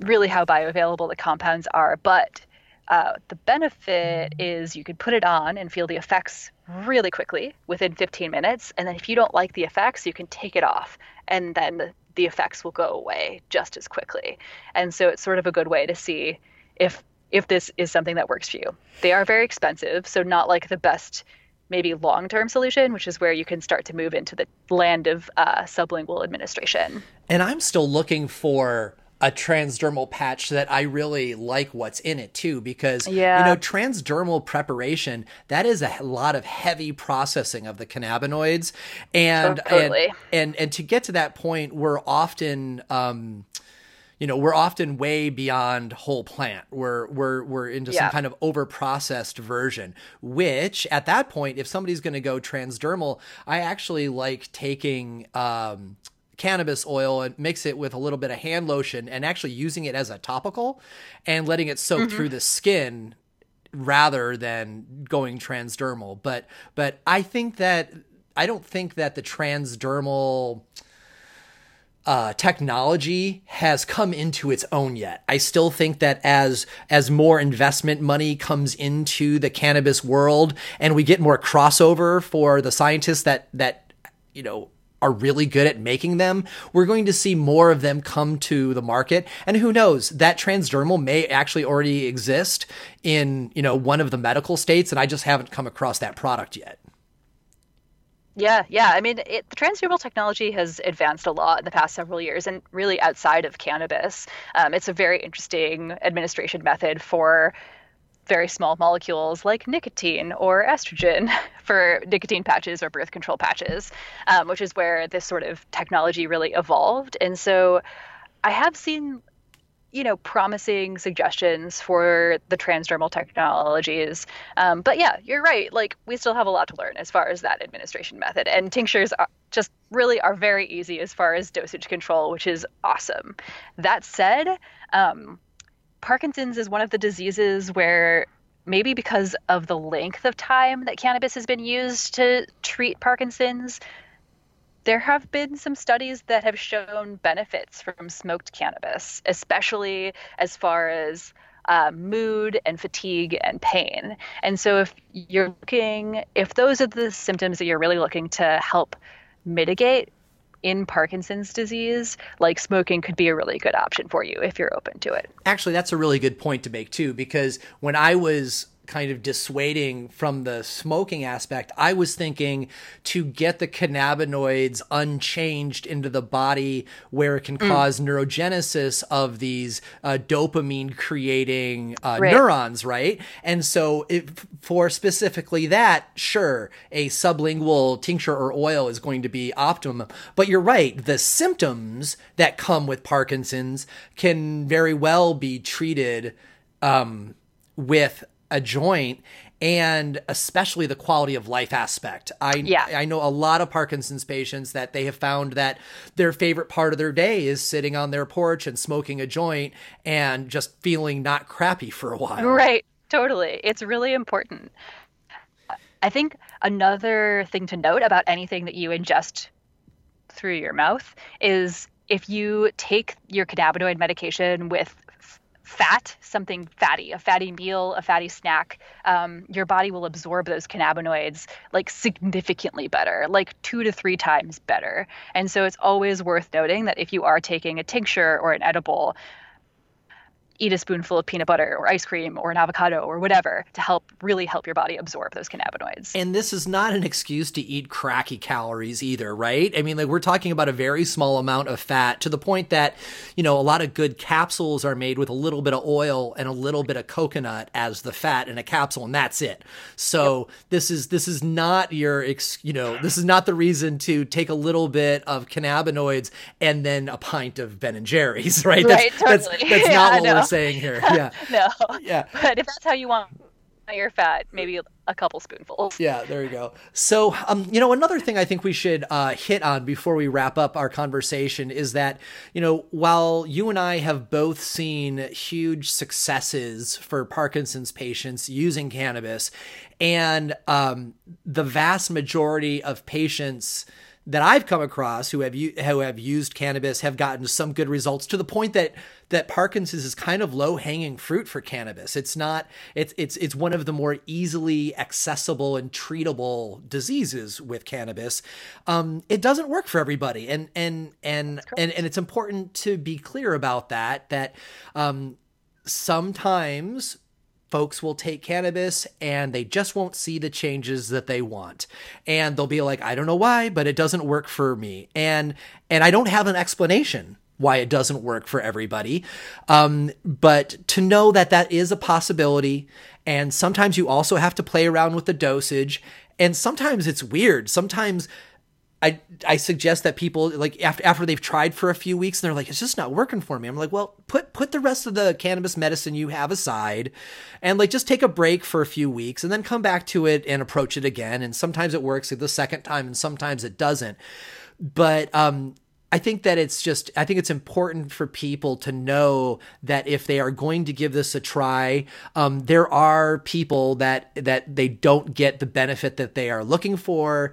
really how bioavailable the compounds are. But uh, the benefit is you can put it on and feel the effects really quickly within 15 minutes. And then if you don't like the effects, you can take it off. And then the, the effects will go away just as quickly. And so it's sort of a good way to see if if this is something that works for you. They are very expensive, so not like the best maybe long term solution, which is where you can start to move into the land of uh, sublingual administration. And I'm still looking for a transdermal patch that I really like what's in it too, because yeah. you know transdermal preparation that is a lot of heavy processing of the cannabinoids, and totally. and, and and to get to that point, we're often um, you know we're often way beyond whole plant we're we're we're into yeah. some kind of over processed version which at that point if somebody's going to go transdermal i actually like taking um, cannabis oil and mix it with a little bit of hand lotion and actually using it as a topical and letting it soak mm-hmm. through the skin rather than going transdermal but but i think that i don't think that the transdermal uh, technology has come into its own yet. I still think that as as more investment money comes into the cannabis world and we get more crossover for the scientists that that you know are really good at making them, we're going to see more of them come to the market. And who knows, that transdermal may actually already exist in, you know, one of the medical states and I just haven't come across that product yet. Yeah, yeah. I mean, it, the transdermal technology has advanced a lot in the past several years, and really outside of cannabis, um, it's a very interesting administration method for very small molecules like nicotine or estrogen for nicotine patches or birth control patches, um, which is where this sort of technology really evolved. And so, I have seen you know, promising suggestions for the transdermal technologies. Um, but yeah, you're right. Like we still have a lot to learn as far as that administration method. And tinctures are just really are very easy as far as dosage control, which is awesome. That said, um, Parkinson's is one of the diseases where maybe because of the length of time that cannabis has been used to treat Parkinson's, there have been some studies that have shown benefits from smoked cannabis, especially as far as uh, mood and fatigue and pain. And so, if you're looking, if those are the symptoms that you're really looking to help mitigate, in Parkinson's disease, like smoking could be a really good option for you if you're open to it. Actually, that's a really good point to make too, because when I was kind of dissuading from the smoking aspect, I was thinking to get the cannabinoids unchanged into the body where it can mm. cause neurogenesis of these uh, dopamine creating uh, right. neurons, right? And so, if, for specifically that, sure, a sublingual tincture or oil is going to be optimum. But you're right, the symptoms that come with Parkinson's can very well be treated um, with a joint and especially the quality of life aspect. I yeah. I know a lot of Parkinson's patients that they have found that their favorite part of their day is sitting on their porch and smoking a joint and just feeling not crappy for a while. Right. Totally. It's really important. I think another thing to note about anything that you ingest through your mouth is if you take your cannabinoid medication with fat, something fatty, a fatty meal, a fatty snack, um, your body will absorb those cannabinoids like significantly better, like two to three times better. And so it's always worth noting that if you are taking a tincture or an edible, eat a spoonful of peanut butter or ice cream or an avocado or whatever to help really help your body absorb those cannabinoids. And this is not an excuse to eat cracky calories either, right? I mean, like we're talking about a very small amount of fat to the point that, you know, a lot of good capsules are made with a little bit of oil and a little bit of coconut as the fat in a capsule and that's it. So, yep. this is this is not your ex, you know, this is not the reason to take a little bit of cannabinoids and then a pint of Ben and Jerry's, right? Right, that's, totally. that's, that's yeah, not what we're saying here. Yeah. no. Yeah. But if that's how you want your fat, maybe a couple spoonfuls. Yeah, there you go. So, um, you know, another thing I think we should uh, hit on before we wrap up our conversation is that, you know, while you and I have both seen huge successes for Parkinson's patients using cannabis, and um, the vast majority of patients that I've come across who have who have used cannabis have gotten some good results to the point that that Parkinson's is kind of low hanging fruit for cannabis. It's not it's it's it's one of the more easily accessible and treatable diseases with cannabis. Um, it doesn't work for everybody, and and and and and it's important to be clear about that. That um, sometimes folks will take cannabis and they just won't see the changes that they want. And they'll be like i don't know why but it doesn't work for me. And and i don't have an explanation why it doesn't work for everybody. Um, but to know that that is a possibility and sometimes you also have to play around with the dosage and sometimes it's weird. Sometimes I I suggest that people like after after they've tried for a few weeks and they're like it's just not working for me. I'm like, well, put put the rest of the cannabis medicine you have aside and like just take a break for a few weeks and then come back to it and approach it again and sometimes it works the second time and sometimes it doesn't. But um I think that it's just, I think it's important for people to know that if they are going to give this a try, um, there are people that, that they don't get the benefit that they are looking for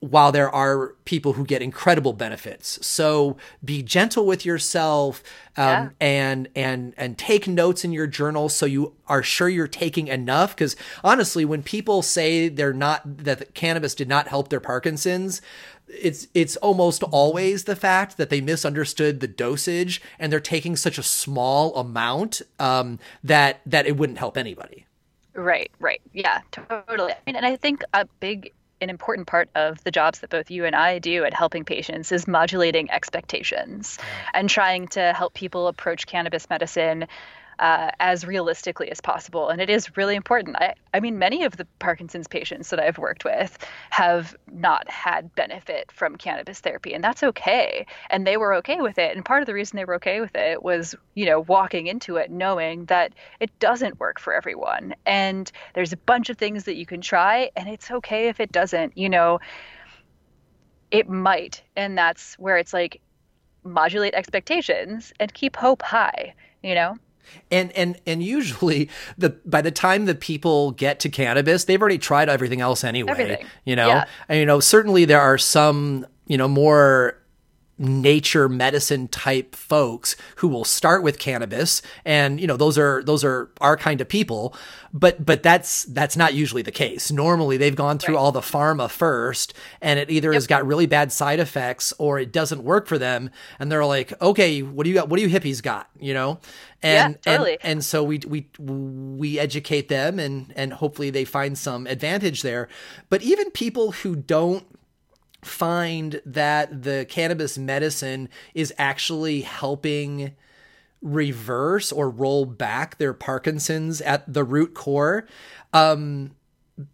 while there are people who get incredible benefits. So be gentle with yourself um, yeah. and and and take notes in your journal so you are sure you're taking enough. Because honestly, when people say they're not that cannabis did not help their Parkinson's, it's it's almost always the fact that they misunderstood the dosage and they're taking such a small amount um, that that it wouldn't help anybody. Right, right. Yeah, totally. I mean, and I think a big an important part of the jobs that both you and I do at helping patients is modulating expectations and trying to help people approach cannabis medicine uh, as realistically as possible. And it is really important. I, I mean, many of the Parkinson's patients that I've worked with have not had benefit from cannabis therapy, and that's okay. And they were okay with it. And part of the reason they were okay with it was, you know, walking into it knowing that it doesn't work for everyone. And there's a bunch of things that you can try, and it's okay if it doesn't. You know, it might. And that's where it's like, modulate expectations and keep hope high, you know? And and and usually the by the time the people get to cannabis, they've already tried everything else anyway. Everything. You know, yeah. and you know certainly there are some you know more nature medicine type folks who will start with cannabis. And you know those are those are our kind of people. But but that's that's not usually the case. Normally they've gone through right. all the pharma first and it either yep. has got really bad side effects or it doesn't work for them. And they're like okay what do you got what do you hippies got? You know? And yeah, totally. and, and so we we we educate them and and hopefully they find some advantage there. But even people who don't find that the cannabis medicine is actually helping reverse or roll back their Parkinson's at the root core. Um,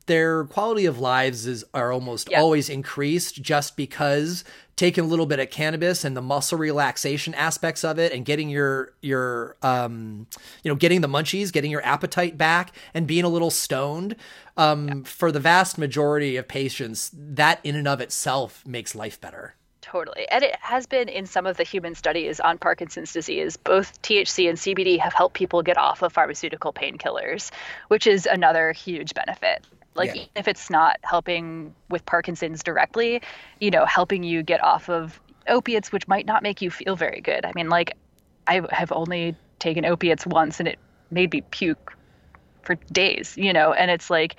their quality of lives is are almost yep. always increased just because taking a little bit of cannabis and the muscle relaxation aspects of it and getting your your um you know getting the munchies getting your appetite back and being a little stoned um yep. for the vast majority of patients that in and of itself makes life better Totally. And it has been in some of the human studies on Parkinson's disease. Both THC and CBD have helped people get off of pharmaceutical painkillers, which is another huge benefit. Like, yeah. if it's not helping with Parkinson's directly, you know, helping you get off of opiates, which might not make you feel very good. I mean, like, I have only taken opiates once and it made me puke for days, you know, and it's like,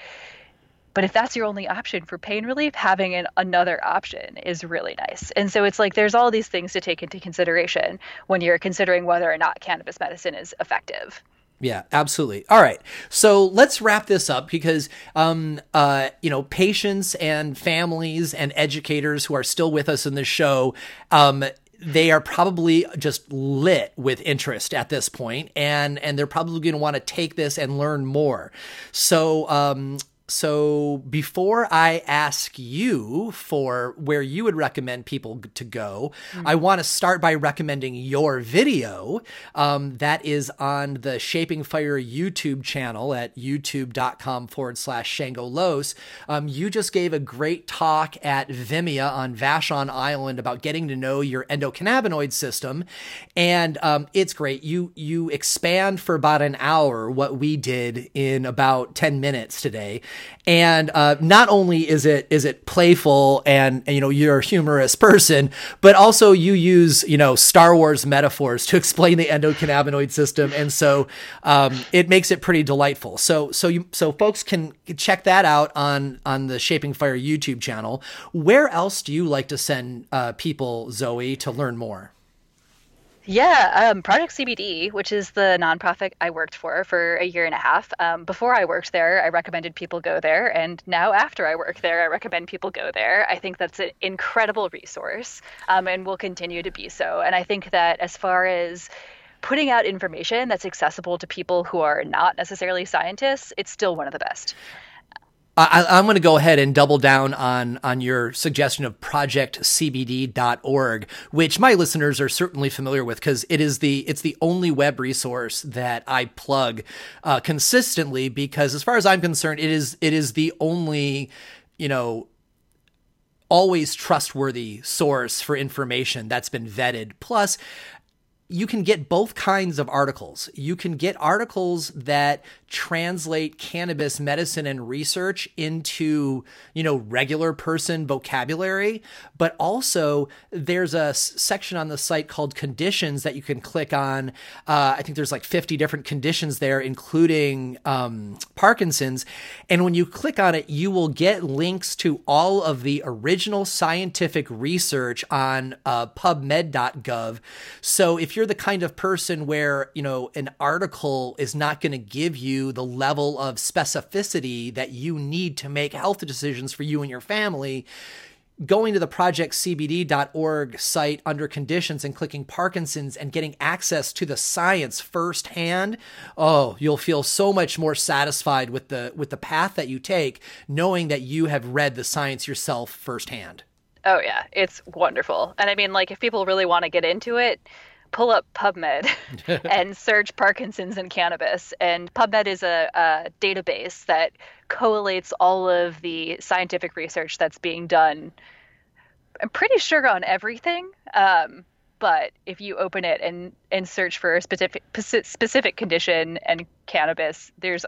but if that's your only option for pain relief, having an, another option is really nice. And so it's like there's all these things to take into consideration when you're considering whether or not cannabis medicine is effective. Yeah, absolutely. All right. So let's wrap this up because, um, uh, you know, patients and families and educators who are still with us in the show, um, they are probably just lit with interest at this point and and they're probably going to want to take this and learn more so um, so before I ask you for where you would recommend people to go, mm-hmm. I want to start by recommending your video. Um, that is on the Shaping Fire YouTube channel at youtube.com forward slash Shango Los. Um, you just gave a great talk at Vimea on Vashon Island about getting to know your endocannabinoid system. And um, it's great. You, you expand for about an hour what we did in about 10 minutes today and uh, not only is it is it playful and, and, you know you're a humorous person, but also you use you know Star Wars metaphors to explain the endocannabinoid system, and so um, it makes it pretty delightful. So so you so folks can check that out on on the Shaping Fire YouTube channel. Where else do you like to send uh, people, Zoe, to learn more? Yeah, um, Project CBD, which is the nonprofit I worked for for a year and a half. Um, before I worked there, I recommended people go there, and now after I work there, I recommend people go there. I think that's an incredible resource, um, and will continue to be so. And I think that as far as putting out information that's accessible to people who are not necessarily scientists, it's still one of the best. I, am going to go ahead and double down on on your suggestion of projectcbd.org, which my listeners are certainly familiar with because it is the it's the only web resource that I plug uh, consistently because, as far as I'm concerned, it is it is the only you know always trustworthy source for information that's been vetted. Plus, you can get both kinds of articles. You can get articles that translate cannabis medicine and research into, you know, regular person vocabulary, but also there's a section on the site called conditions that you can click on. Uh, I think there's like 50 different conditions there, including um, Parkinson's. And when you click on it, you will get links to all of the original scientific research on uh, PubMed.gov. So if you're the kind of person where, you know, an article is not going to give you the level of specificity that you need to make health decisions for you and your family, going to the projectcbd.org site under conditions and clicking Parkinson's and getting access to the science firsthand, oh, you'll feel so much more satisfied with the with the path that you take, knowing that you have read the science yourself firsthand. Oh yeah, it's wonderful. And I mean like if people really want to get into it, pull up PubMed and search Parkinson's and cannabis. And PubMed is a, a, database that collates all of the scientific research that's being done. I'm pretty sure on everything. Um, but if you open it and, and search for a specific specific condition and cannabis, there's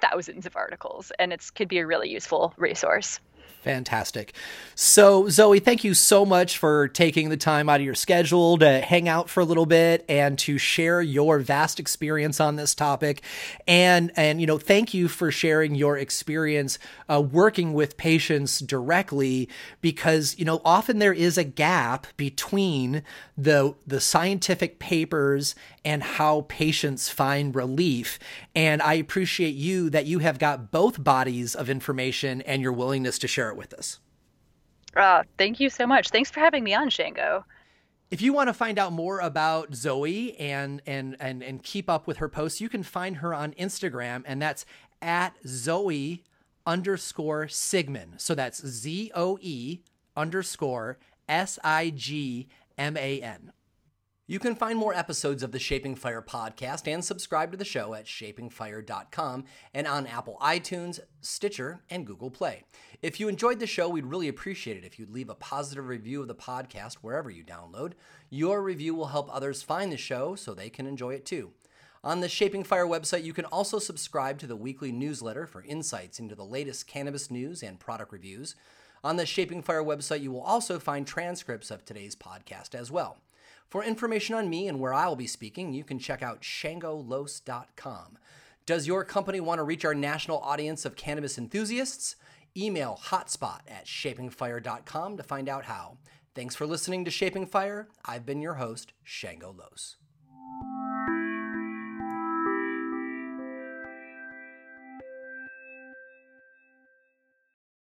thousands of articles, and it could be a really useful resource. Fantastic. So, Zoe, thank you so much for taking the time out of your schedule to hang out for a little bit and to share your vast experience on this topic. And, and you know, thank you for sharing your experience uh, working with patients directly because, you know, often there is a gap between the, the scientific papers and how patients find relief. And I appreciate you that you have got both bodies of information and your willingness to share it with us. Uh, thank you so much. Thanks for having me on, Shango. If you want to find out more about Zoe and and and and keep up with her posts, you can find her on Instagram, and that's at Zoe underscore Sigman. So that's Z O E underscore S I G M A N. You can find more episodes of the Shaping Fire podcast and subscribe to the show at shapingfire.com and on Apple iTunes, Stitcher, and Google Play. If you enjoyed the show, we'd really appreciate it if you'd leave a positive review of the podcast wherever you download. Your review will help others find the show so they can enjoy it too. On the Shaping Fire website, you can also subscribe to the weekly newsletter for insights into the latest cannabis news and product reviews. On the Shaping Fire website, you will also find transcripts of today's podcast as well. For information on me and where I will be speaking, you can check out shangolos.com. Does your company want to reach our national audience of cannabis enthusiasts? Email hotspot at shapingfire.com to find out how. Thanks for listening to Shaping Fire. I've been your host, Shango Los.